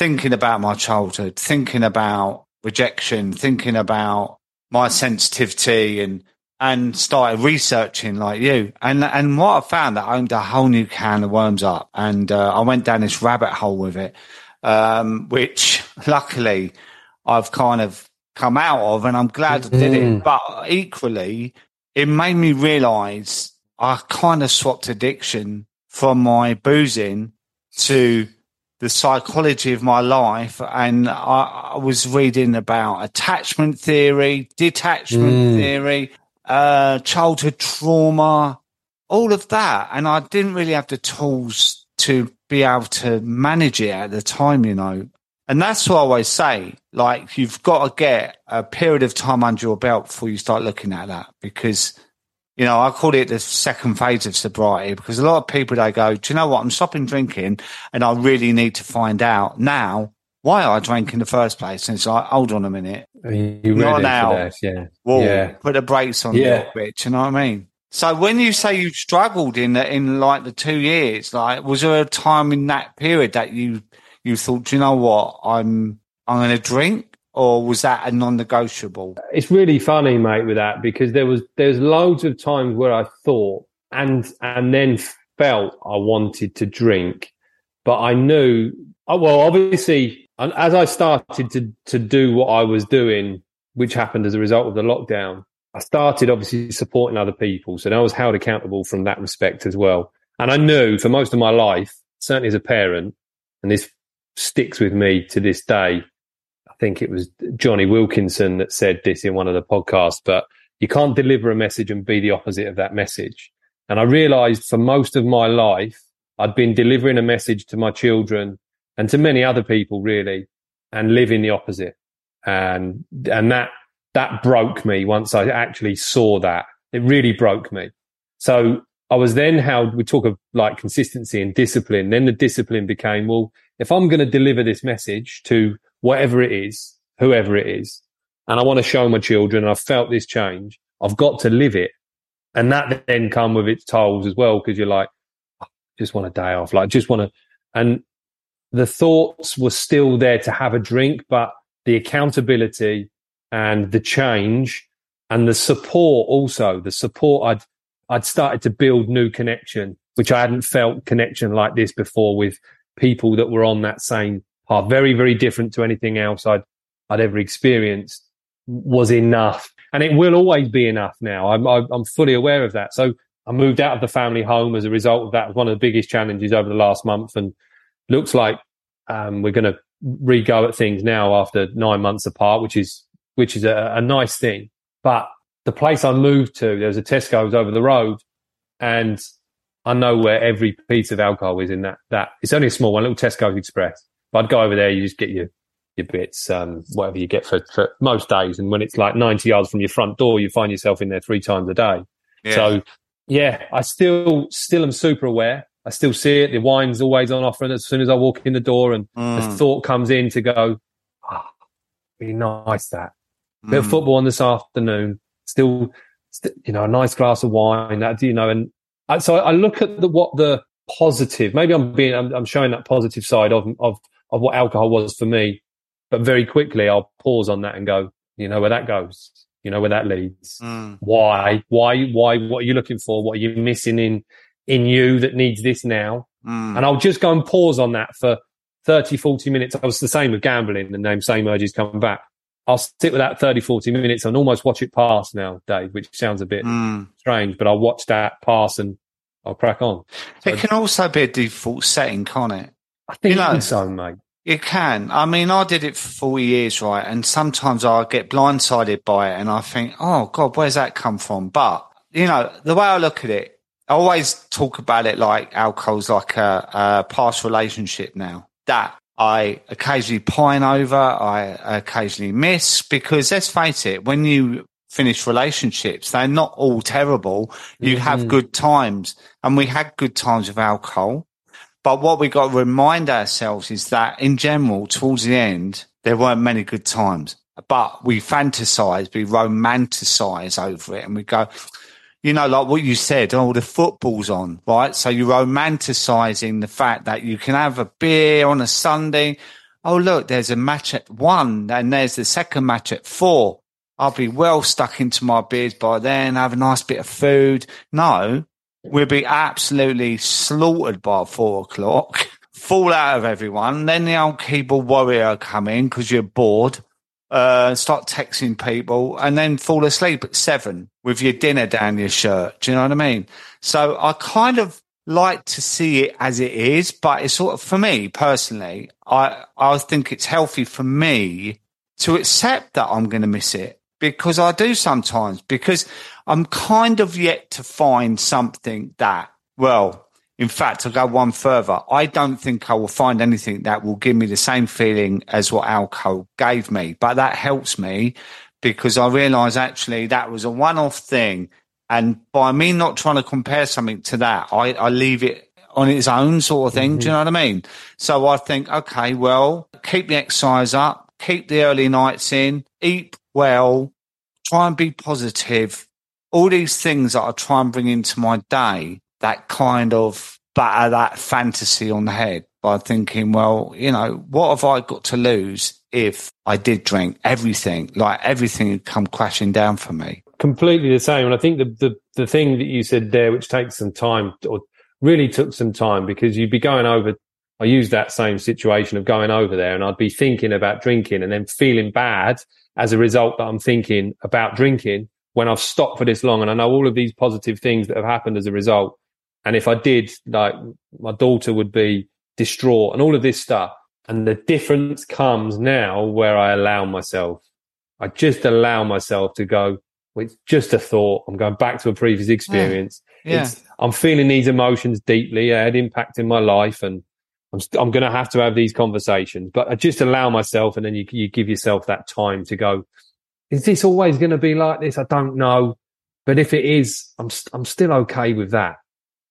thinking about my childhood, thinking about rejection, thinking about my sensitivity and, and started researching like you. And, and what I found that I opened a whole new can of worms up. And, uh, I went down this rabbit hole with it, um, which luckily I've kind of come out of and I'm glad I did it. But equally, it made me realize I kind of swapped addiction from my boozing to the psychology of my life. And I, I was reading about attachment theory, detachment theory, uh, childhood trauma, all of that. And I didn't really have the tools to be able to manage it at the time, you know. And that's what I always say. Like, you've got to get a period of time under your belt before you start looking at that because you know, I call it the second phase of sobriety because a lot of people they go, do you know what? I'm stopping drinking and I really need to find out now why I drank in the first place. And it's like, hold on a minute. You Not now. Yeah. Whoa, Yeah. put the brakes on a Yeah. little bit. Do you know what I mean? So when you say you struggled in the, in like the two years, like was there a time in that period that you you thought, do you know what, I'm I'm going to drink, or was that a non-negotiable? it's really funny, mate, with that because there was there's loads of times where I thought and and then felt I wanted to drink, but I knew. Oh, well, obviously, as I started to to do what I was doing, which happened as a result of the lockdown, I started obviously supporting other people, so I was held accountable from that respect as well. And I knew for most of my life, certainly as a parent, and this sticks with me to this day. Think it was Jonny Wilkinson that said this in one of the podcasts, but you can't deliver a message and be the opposite of that message. And I realized for most of my life, I'd been delivering a message to my children and to many other people really and living the opposite. And, and that, that broke me once I actually saw that. It really broke me. So I was then held, we talk of like consistency and discipline. Then the discipline became, well, if I'm going to deliver this message to whatever it is, whoever it is, and I want to show my children, and I've felt this change, I've got to live it. And that then come with its tolls as well, because you're like, "Oh, just want a day off, like just want to, and the thoughts were still there to have a drink, but the accountability and the change and the support also, the support I'd, I'd started to build new connection, which I hadn't felt connection like this before with people that were on that same path. Very, very different to anything else I'd, I'd ever experienced was enough. And it will always be enough now. I'm, I'm fully aware of that. So I moved out of the family home as a result of that. One of the biggest challenges over the last month and looks like um, we're going to re-go at things now after nine months apart, which is, which is a, a nice thing. But the place I moved to, there was a Tesco's over the road and I know where every piece of alcohol is in that, that it's only a small one, little Tesco's Express. But I'd go over there, you just get your, your bits, um, whatever you get for, for most days. And when it's like 90 yards from your front door, you find yourself in there three times a day. So yeah, I still, still am super aware. I still see it. The wine's always on offer. And as soon as I walk in the door and the Mm, thought comes in to go, ah, be nice that bit of mm. football on this afternoon, still, st- you know, a nice glass of wine, that, do you know, and I, so I look at the, what the positive, maybe I'm being, I'm, I'm showing that positive side of, of, of what alcohol was for me, but very quickly I'll pause on that and go, you know, where that goes, you know, where that leads. Mm. Why, why, why, what are you looking for? What are you missing in, in you that needs this now? Mm. And I'll just go and pause on that for 30, 40 minutes. I was the same with gambling and then same urges coming back. I'll sit with that 30, 40 minutes and almost watch it pass now, Dave, which sounds a bit Mm. strange, but I'll watch that pass and I'll crack on. It can also be a default setting, can't it? I think You know- so, mate. It can. I mean, I did it for four years, right? And sometimes I get blindsided by it and I think, oh God, where's that come from? But, you know, the way I look at it, I always talk about it like alcohol's like a, a past relationship now. That I occasionally pine over. I occasionally miss because let's face it, when you finish relationships, they're not all terrible. You mm-hmm. have good times and we had good times with alcohol. But what we've got to remind ourselves is that in general, towards the end, there weren't many good times, but we fantasize, we romanticize over it and we go, you know, like what you said, oh, the football's on, right? So you're romanticizing the fact that you can have a beer on a Sunday. Oh, look, there's a match at one and there's the second match at four. I'll be well stuck into my beers by then, have a nice bit of food. No, we'll be absolutely slaughtered by four o'clock, fall out of everyone. Then the old keyboard warrior come in because you're bored, uh, start texting people and then fall asleep at seven with your dinner down your shirt. Do you know what I mean? So I kind of like to see it as it is, but it's sort of, for me personally, I, I think it's healthy for me to accept that I'm going to miss it because I do sometimes because I'm kind of yet to find something that, well, in fact, I'll go one further, I don't think I will find anything that will give me the same feeling as what alcohol gave me, but that helps me because I realize actually that was a one off thing. And by me not trying to compare something to that, I, I leave it on its own sort of thing. Mm-hmm. Do you mm-hmm. know what I mean? So I think, okay, well, keep the exercise up, keep the early nights in, eat well, try and be positive. All these things that I try and bring into my day that kind of batter that fantasy on the head by thinking, well, you know, what have I got to lose if I did drink everything, like everything had come crashing down for me. Completely the same. And I think the, the, the thing that you said there, which takes some time or really took some time because you'd be going over, I use that same situation of going over there and I'd be thinking about drinking and then feeling bad as a result that I'm thinking about drinking when I've stopped for this long. And I know all of these positive things that have happened as a result. And if I did, like my daughter would be distraught and all of this stuff. And the difference comes now where I allow myself, I just allow myself to go, well, it's just a thought. I'm going back to a previous experience. Yeah. yeah. I'm feeling these emotions deeply. It had impact in my life and I'm, I'm going to have to have these conversations, but I just allow myself and then you, you give yourself that time to go, is this always going to be like this? I don't know. But if it is, I'm, I'm still okay with that.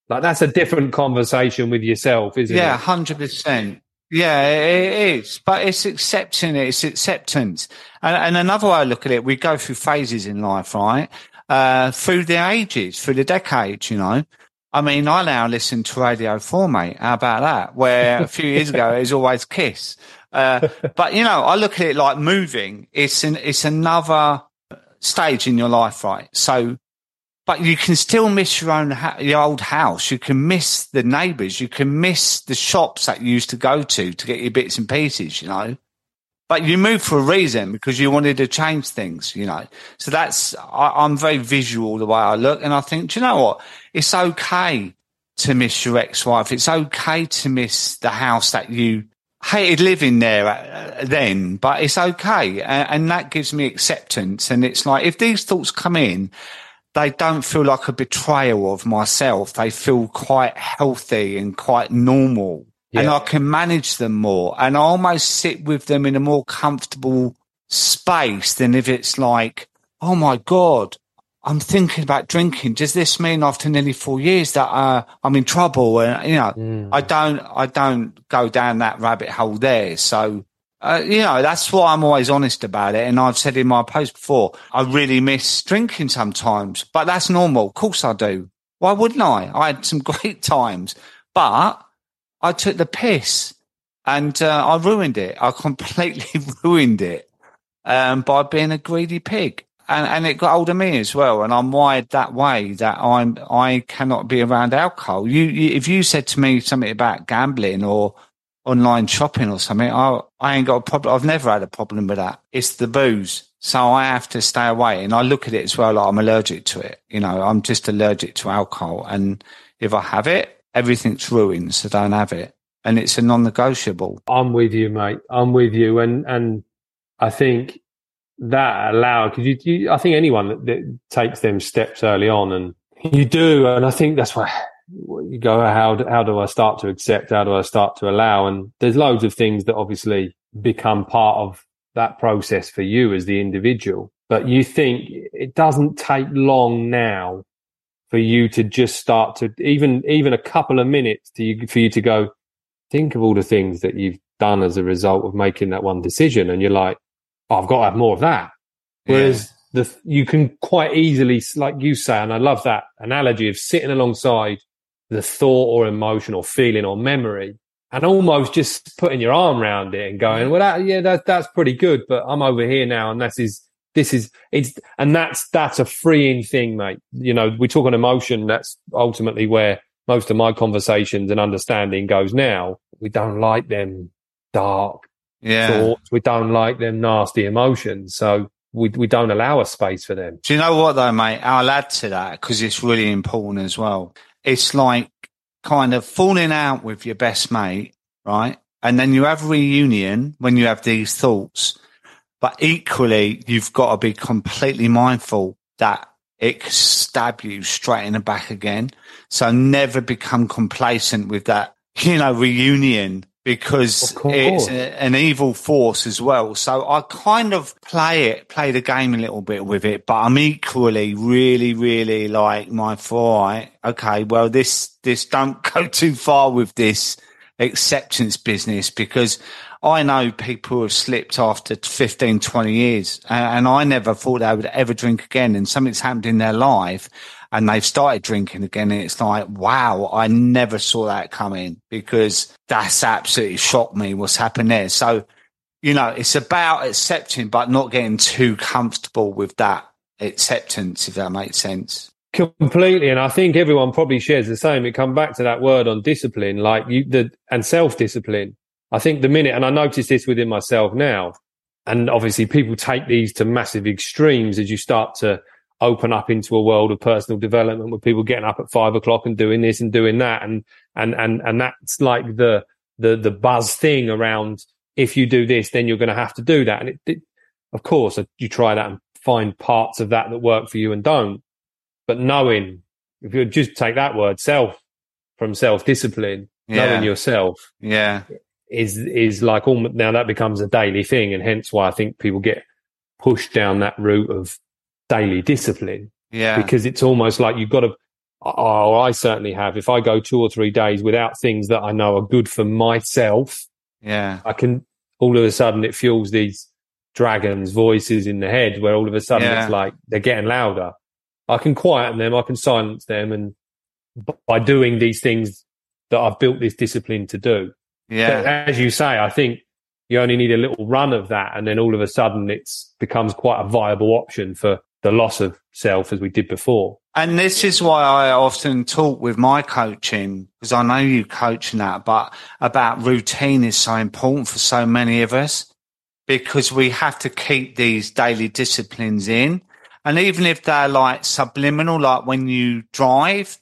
Like that's a different conversation with yourself, isn't yeah, it? Yeah, 100%. Yeah, it is, but it's accepting it. It's acceptance. And, and, another way I look at it, we go through phases in life, right? Uh, through the ages, through the decades, you know. I mean, I now listen to Radio 4, mate. How about that? Where a few years ago it was always Kiss. Uh, but you know, I look at it like moving. It's an, it's another stage in your life, right? So but you can still miss your own your old house. You can miss the neighbours. You can miss the shops that you used to go to to get your bits and pieces. You know, but you moved for a reason because you wanted to change things. You know, so that's I, am very visual the way I look, and I think, do you know what? It's okay to miss your ex-wife. It's okay to miss the house that you hated living there uh, then, but it's okay, and, and that gives me acceptance. And it's like if these thoughts come in they don't feel like a betrayal of myself. They feel quite healthy and quite normal. Yeah. And I can manage them more and I almost sit with them in a more comfortable space than if it's like, oh my God, I'm thinking about drinking. Does this mean after nearly four years that uh, I'm in trouble? And you know, mm. I don't, I don't go down that rabbit hole there. So uh, you know, that's why I'm always honest about it. And I've said in my post before, I really miss drinking sometimes, but that's normal. Of course I do. Why wouldn't I? I had some great times, but I took the piss and uh, I ruined it. I completely ruined it um, by being a greedy pig. And, and it got hold of me as well. And I'm wired that way that I'm, I cannot be around alcohol. You, you if you said to me something about gambling or online shopping or something, I, I ain't got a problem. I've never had a problem with that. It's the booze. So I have to stay away. And I look at it as well like I'm allergic to it. You know, I'm just allergic to alcohol. And if I have it, everything's ruined. So don't have it. And it's a non negotiable. I'm with you, mate. I'm with you. And, and I think that allow, because you, you, I think anyone that, that takes them steps early on and you do. And I think that's why you go, how how do I start to accept? How do I start to allow? And there's loads of things that obviously become part of that process for you as the individual. But you think it doesn't take long now for you to just start to even even a couple of minutes to you, for you to go think of all the things that you've done as a result of making that one decision, and you're like, oh, I've got to have more of that. Whereas yeah. the you can quite easily, like you say, and I love that analogy of sitting alongside the thought or emotion or feeling or memory and almost just putting your arm around it and going, well, that, yeah, that, that's pretty good, but I'm over here now. And this is, this is, it's, and that's, that's a freeing thing, mate. You know, we talk on emotion. That's ultimately where most of my conversations and understanding goes now. We don't like them dark yeah. thoughts. We don't like them nasty emotions. So we, we don't allow a space for them. Do you know what though, mate? I'll add to that because it's really important as well. It's like kind of falling out with your best mate, right? And then you have a reunion when you have these thoughts. But equally, you've got to be completely mindful that it could stab you straight in the back again. So never become complacent with that, you know, reunion because it's a, an evil force as well. So I kind of play it, play the game a little bit with it, but I'm equally really, really like my right, okay, well, this, this don't go too far with this acceptance business because I know people who have slipped after 15, 20 years and, I never thought they would ever drink again and something's happened in their life and they've started drinking again. And it's like, wow, I never saw that coming because that's absolutely shocked me what's happened there. So, you know, it's about accepting, but not getting too comfortable with that acceptance, if that makes sense. Completely, and I think everyone probably shares the same. It come back to that word on discipline, like you, the and self discipline. I think the minute, and I notice this within myself now, and obviously people take these to massive extremes as you start to open up into a world of personal development with people getting up at five o'clock and doing this and doing that. And, and, and, and that's like the, the, the buzz thing around if you do this, then you're going to have to do that. And it, it, of course, uh, you try that and find parts of that that work for you and don't. But knowing, if you just take that word self from self discipline, yeah. knowing yourself. Yeah. Is, is like all now that becomes a daily thing. And hence why I think people get pushed down that route of daily discipline. Yeah. Because it's almost like you've got to, oh, I certainly have. If I go two or three days without things that I know are good for myself, yeah, I can all of a sudden it fuels these dragons voices in the head where all of a sudden yeah. it's like they're getting louder. I can quieten them. I can silence them. And by doing these things that I've built this discipline to do. Yeah. But as you say, I think you only need a little run of that. And then all of a sudden it's becomes quite a viable option for the loss of self as we did before. And this is why I often talk with my coaching, because I know you coaching that, but about routine is so important for so many of us because we have to keep these daily disciplines in. And even if they're like subliminal, like when you drive,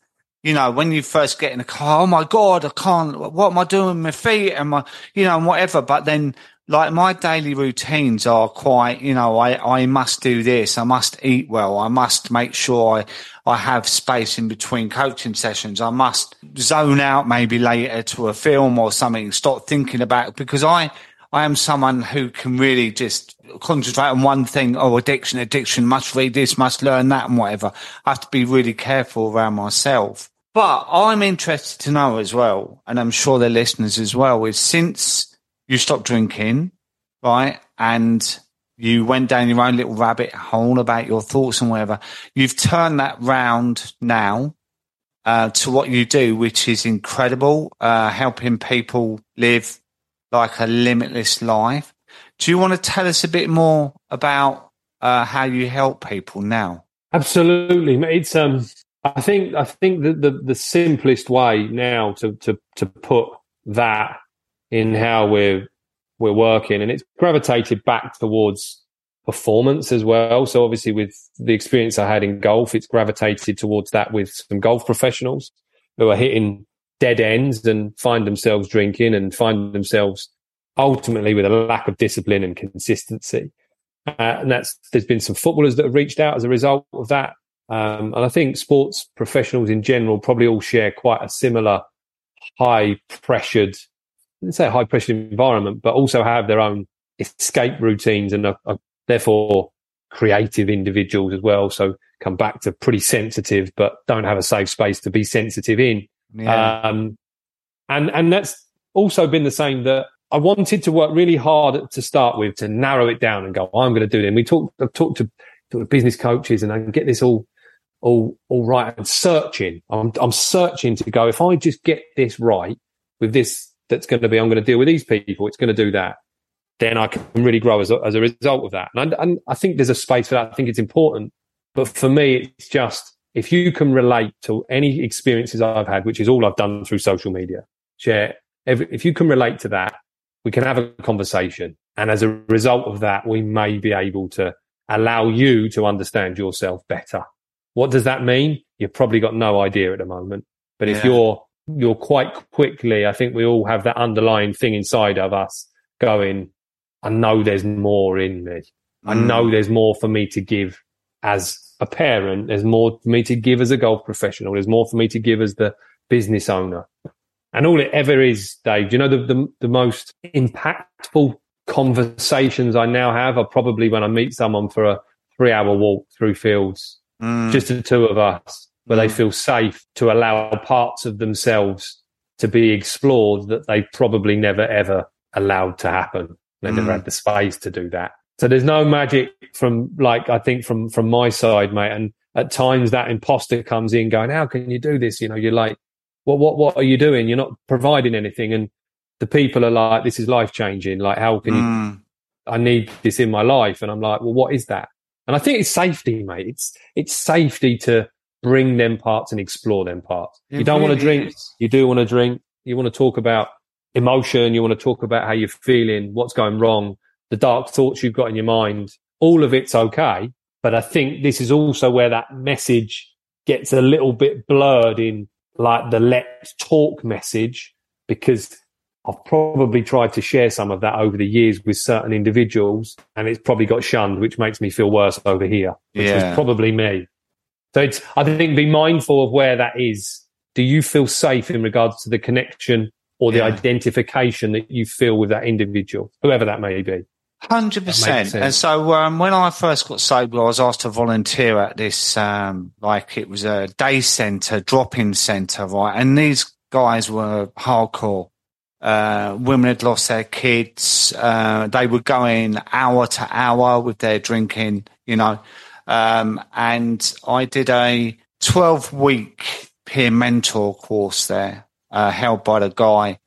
you know, when you first get in the car, oh my God, I can't, what am I doing with my feet and my, you know, and whatever. But then like my daily routines are quite, you know, I, I must do this. I must eat well. I must make sure I, I have space in between coaching sessions. I must zone out maybe later to a film or something, stop thinking about it because I, I am someone who can really just concentrate on one thing. Oh, addiction, addiction, must read this, must learn that and whatever. I have to be really careful around myself. But I'm interested to know as well, and I'm sure the listeners as well, is since you stopped drinking, right? And you went down your own little rabbit hole about your thoughts and whatever. You've turned that round now uh, to what you do, which is incredible, uh, helping people live like a limitless life. Do you want to tell us a bit more about uh, how you help people now? Absolutely, it's um. I think I think the, the, the simplest way now to to to put that in how we're we're working, and it's gravitated back towards performance as well. So obviously, with the experience I had in golf, it's gravitated towards that with some golf professionals who are hitting dead ends and find themselves drinking and find themselves ultimately with a lack of discipline and consistency. Uh, and that's there's been some footballers that have reached out as a result of that. Um, and I think sports professionals in general probably all share quite a similar high pressured, let's say high pressured environment, but also have their own escape routines and are, are therefore creative individuals as well. So come back to pretty sensitive, but don't have a safe space to be sensitive in. Yeah. Um, and, and that's also been the same that I wanted to work really hard to start with to narrow it down and go, I'm going to do it. And we talked, I've talked to, talked to business coaches and I can get this all, all, all right and searching. I'm, I'm searching to go, if I just get this right with this, that's going to be, I'm going to deal with these people. It's going to do that. Then I can really grow as a, as a result of that. And I, and I think there's a space for that. I think it's important. But for me, it's just, if you can relate to any experiences I've had, which is all I've done through social media, share, every, if you can relate to that, we can have a conversation. And as a result of that, we may be able to allow you to understand yourself better. What does that mean? You've probably got no idea at the moment. But if you're, you're quite quickly, I think we all have that underlying thing inside of us going, I know there's more in me. Mm. I know there's more for me to give as a parent. There's more for me to give as a golf professional. There's more for me to give as the business owner. And all it ever is, Dave, you know, the, the, the most impactful conversations I now have are probably when I meet someone for a three hour walk through fields, mm. just the two of us, where mm. they feel safe to allow parts of themselves to be explored that they probably never ever allowed to happen. They mm. never had the space to do that. So there's no magic from like, I think from, from my side, mate. And at times that imposter comes in going, how can you do this? You know, you're like, what what what are you doing? You're not providing anything, and the people are like, this is life changing. Like, how can mm. you? I need this in my life, and I'm like, well, what is that? And I think it's safety, mate. It's it's safety to bring them parts and explore them parts. It you don't really want to drink. Is. You do want to drink. You want to talk about emotion. You want to talk about how you're feeling, what's going wrong, the dark thoughts you've got in your mind. All of it's okay. But I think this is also where that message gets a little bit blurred in like the let's talk message because I've probably tried to share some of that over the years with certain individuals and it's probably got shunned, which makes me feel worse over here, which yeah. is probably me. So it's, I think be mindful of where that is. Do you feel safe in regards to the connection or the yeah. identification that you feel with that individual, whoever that may be? Hundred percent. And so um, when I first got sober, I was asked to volunteer at this, um, like it was a day centre, drop-in centre, right? And these guys were hardcore. Uh, women had lost their kids. Uh, they were going hour to hour with their drinking, you know. Um, and I did a 12 week peer mentor course there, uh, held by the guy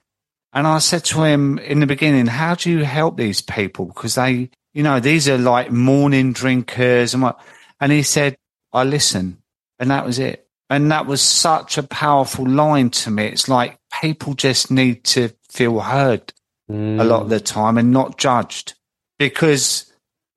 and I said to him in the beginning, how do you help these people? Because they, you know, these are like morning drinkers and what. And he said, I listen. And that was it. And that was such a powerful line to me. It's like people just need to feel heard mm. a lot of the time and not judged. Because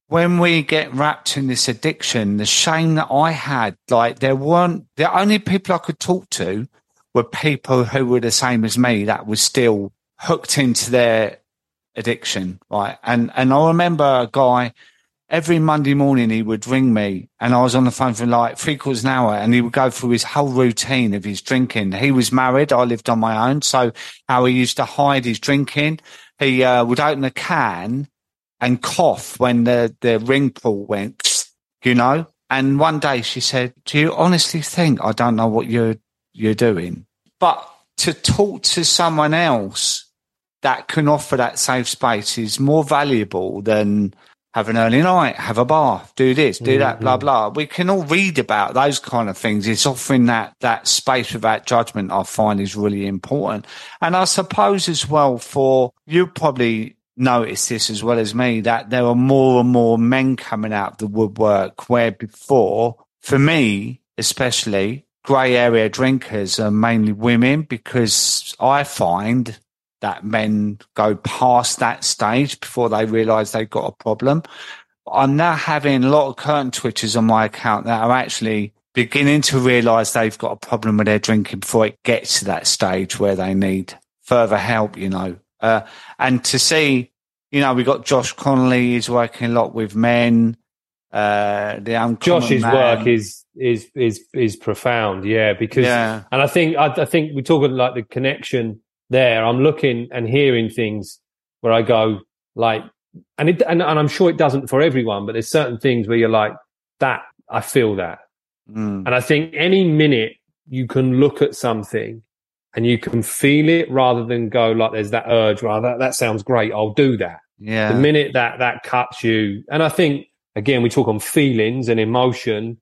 when we get wrapped in this addiction, the shame that I had, like there weren't, the only people I could talk to were people who were the same as me that was still hooked into their addiction, right? And and I remember a guy every Monday morning he would ring me and I was on the phone for like three quarters an hour and he would go through his whole routine of his drinking. He was married. I lived on my own. So how he used to hide his drinking. He uh, would open a can and cough when the, the ring pull went, you know? And one day she said, do you honestly think I don't know what you're, you're doing? But to talk to someone else that can offer that safe space is more valuable than have an early night, have a bath, do this, do mm-hmm. that, blah, mm-hmm. blah. We can all read about those kind of things. It's offering that, that space without judgment, I find is really important. And I suppose as well for you probably notice this as well as me that there are more and more men coming out of the woodwork where before, for me, especially, grey area drinkers are mainly women because I find that men go past that stage before they realize they've got a problem. I'm now having a lot of curtain twitchers on my account that are actually beginning to realize they've got a problem with their drinking before it gets to that stage where they need further help, you know. Uh, and to see, you know, we got Josh Connolly, he's working a lot with men. Uh, the Josh's man. work is is is is profound. Yeah, because Yeah. and I think I, I think we talk about like the connection there. I'm looking and hearing things where I go like, and it and, and I'm sure it doesn't for everyone, but there's certain things where you're like that. I feel that, Mm. and I think any minute you can look at something and you can feel it rather than go like there's that urge. Rather, that that sounds great. I'll do that Yeah. the minute that that cuts you and i think again we talk on feelings and emotion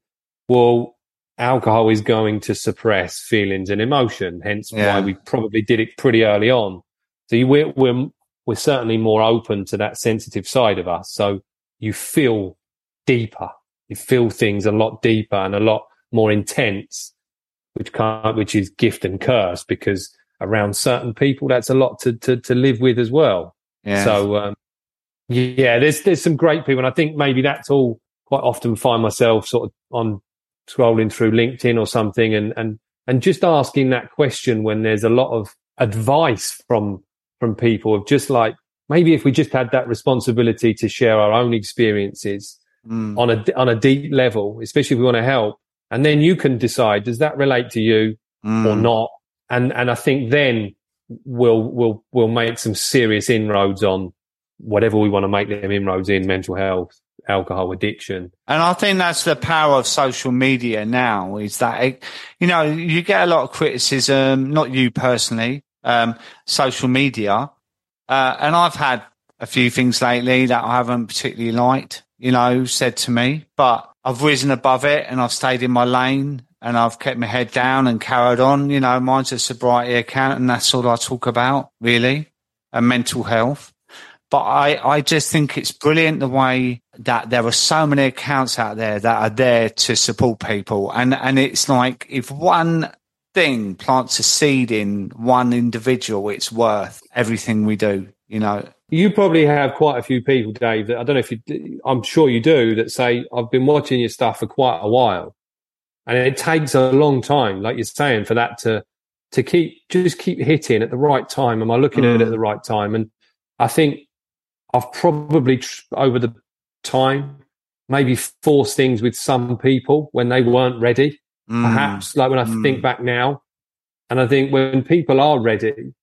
well alcohol is going to suppress feelings and emotion hence Yeah. why we probably did it pretty early on so you, we're, we're we're certainly more open to that sensitive side of us so you feel deeper you feel things a lot deeper and a lot more intense which can't which is gift and curse because around certain people that's a lot to to, to live with as well so um, yeah, there's there's some great people, and I think maybe that's all. Quite often, find myself sort of on scrolling through LinkedIn or something, and and and just asking that question when there's a lot of advice from from people of just like maybe if we just had that responsibility to share our own experiences Mm. on a on a deep level, especially if we want to help, and then you can decide does that relate to you Mm. or not, and and I think then we'll we'll we'll make some serious inroads on whatever we want to make them inroads in mental health, alcohol addiction. And I think that's the power of social media now is that, it, you know, you get a lot of criticism, not you personally, um, social media. Uh, and I've had a few things lately that I haven't particularly liked, you know, said to me, but I've risen above it and I've stayed in my lane and I've kept my head down and carried on. You know, mine's a sobriety account and that's all I talk about really and mental health. But I, I just think it's brilliant the way that there are so many accounts out there that are there to support people. And, and it's like if one thing plants a seed in one individual, it's worth everything we do, you know. You probably have quite a few people, Dave. That I don't know if you. I'm sure you do. That say I've been watching your stuff for quite a while, and it takes a long time, like you're saying, for that to to keep just keep hitting at the right time. Am I looking at it at mm. the right time? And I think I've probably tr- over the time maybe forced things with some people when they weren't ready. Mm. Perhaps like when I Mm. think back now, and I think when people are ready,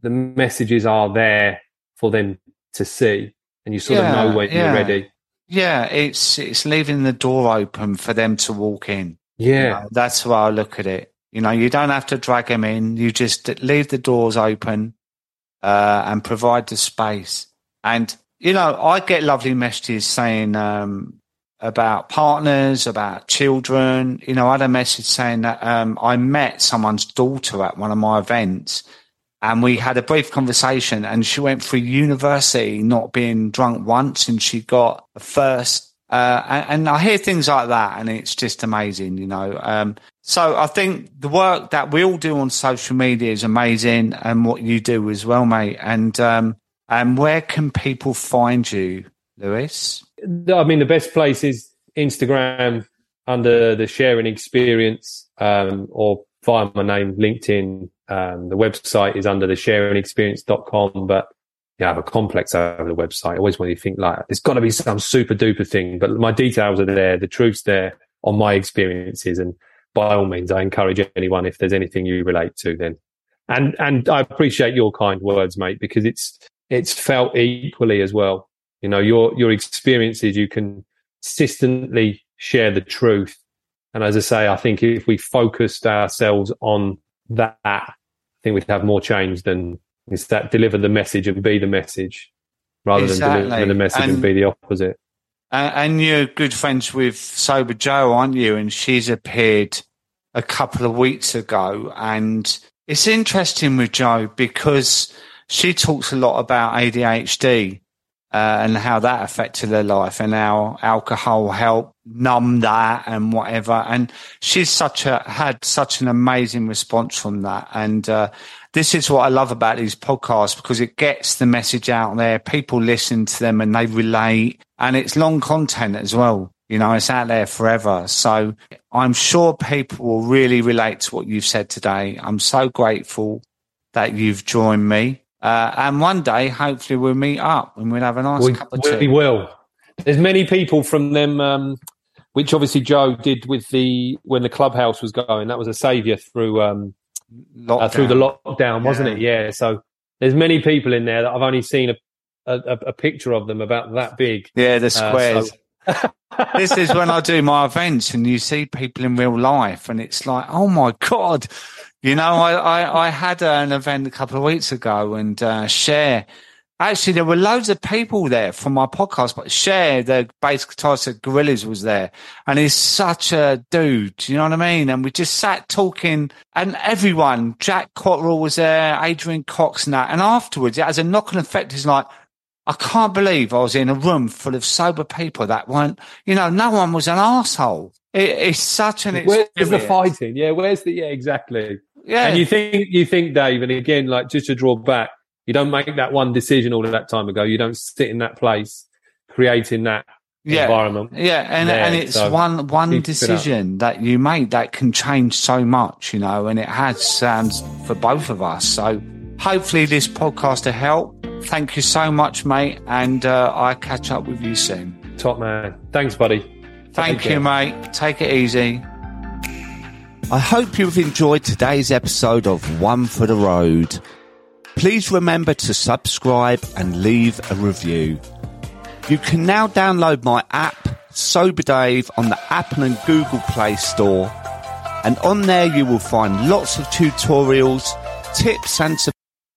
the messages are there for them to see, and you sort Yeah, of know when yeah. you're ready. Yeah, it's it's leaving the door open for them to walk in. You Yeah, know, that's how I look at it. You know, you don't have to drag them in. You just leave the doors open uh, and provide the space. And you know, I get lovely messages saying um, about partners, about children. You know, I had a message saying that um, I met someone's daughter at one of my events. And we had a brief conversation, and she went through university not being drunk once, and she got a first. Uh, and, and I hear things like that, and it's just amazing, you know. Um, so I think the work that we all do on social media is amazing, and what you do as well, mate. And um, and where can people find you, Louis? I mean the best place is Instagram under the sharing experience, um, or via my name, LinkedIn. Um, the website is under the sharingexperience.com, but you have a complex over the website. Always want you think like there's got to be some super duper thing, but my details are there. The truth's there on my experiences. And by all means, I encourage anyone, if there's anything you relate to, then, and, and I appreciate your kind words, mate, because it's, it's felt equally as well. You know, your, your experiences, you can consistently share the truth. And as I say, I think if we focused ourselves on that, I think we'd have more change than is that deliver the message and be the message rather Exactly. than deliver the message and, And- be the opposite. And you're good friends with Sober Joe, aren't you? And she's appeared a couple of weeks ago. And it's interesting with Joe because she talks a lot about ADHD uh, and how that affected her life and how alcohol helped numb that and whatever. And she's such a, had such an amazing response from that. And, uh, this is what I love about these podcasts because it gets the message out there. People listen to them and they relate and it's long content as well. You know, it's out there forever. So I'm sure people will really relate to what you've said today. I'm so grateful that you've joined me. Uh, and one day, hopefully we'll meet up and we'll have a nice We, cup of tea. we will. There's many people from them, um, which obviously Joe did with the when the clubhouse was going. That was a saviour through um, uh, through the lockdown, wasn't yeah. it? Yeah. So there's many people in there that I've only seen a a, a picture of them about that big. Yeah, the squares. Uh, so... this is when I do my events and you see people in real life and it's like, oh my God. You know, I, I, I had an event a couple of weeks ago and uh, Share Actually, there were loads of people there from my podcast, but Seye, the bass guitarist at Gorillaz, was there. And he's such a dude, you know what I mean? And we just sat talking, and everyone, Jack Cotterill was there, Adrian Cox and that. And afterwards, it has a knock on effect. It's like, I can't believe I was in a room full of sober people that weren't, you know, no one was an asshole. It, it's such an experience. Where's the fighting? Yeah, where's the, yeah, exactly. Yeah. And you think, you think, Dave, and again, like just to draw back, you don't make that one decision all of that time ago. You don't sit in that place creating that yeah, environment. Yeah, and there. and it's so one one decision that you make that can change so much, you know, and it has um, for both of us. So hopefully this podcast will help. Thank you so much, mate, and uh, I catch up with you soon. Top man, thanks, buddy. Thank Take you, care. mate. Take it easy. I hope you've enjoyed today's episode of One for the Road. Please remember to subscribe and leave a review. You can now download my app, Sober Dave, on the Apple and Google Play Store. And on there you will find lots of tutorials, tips and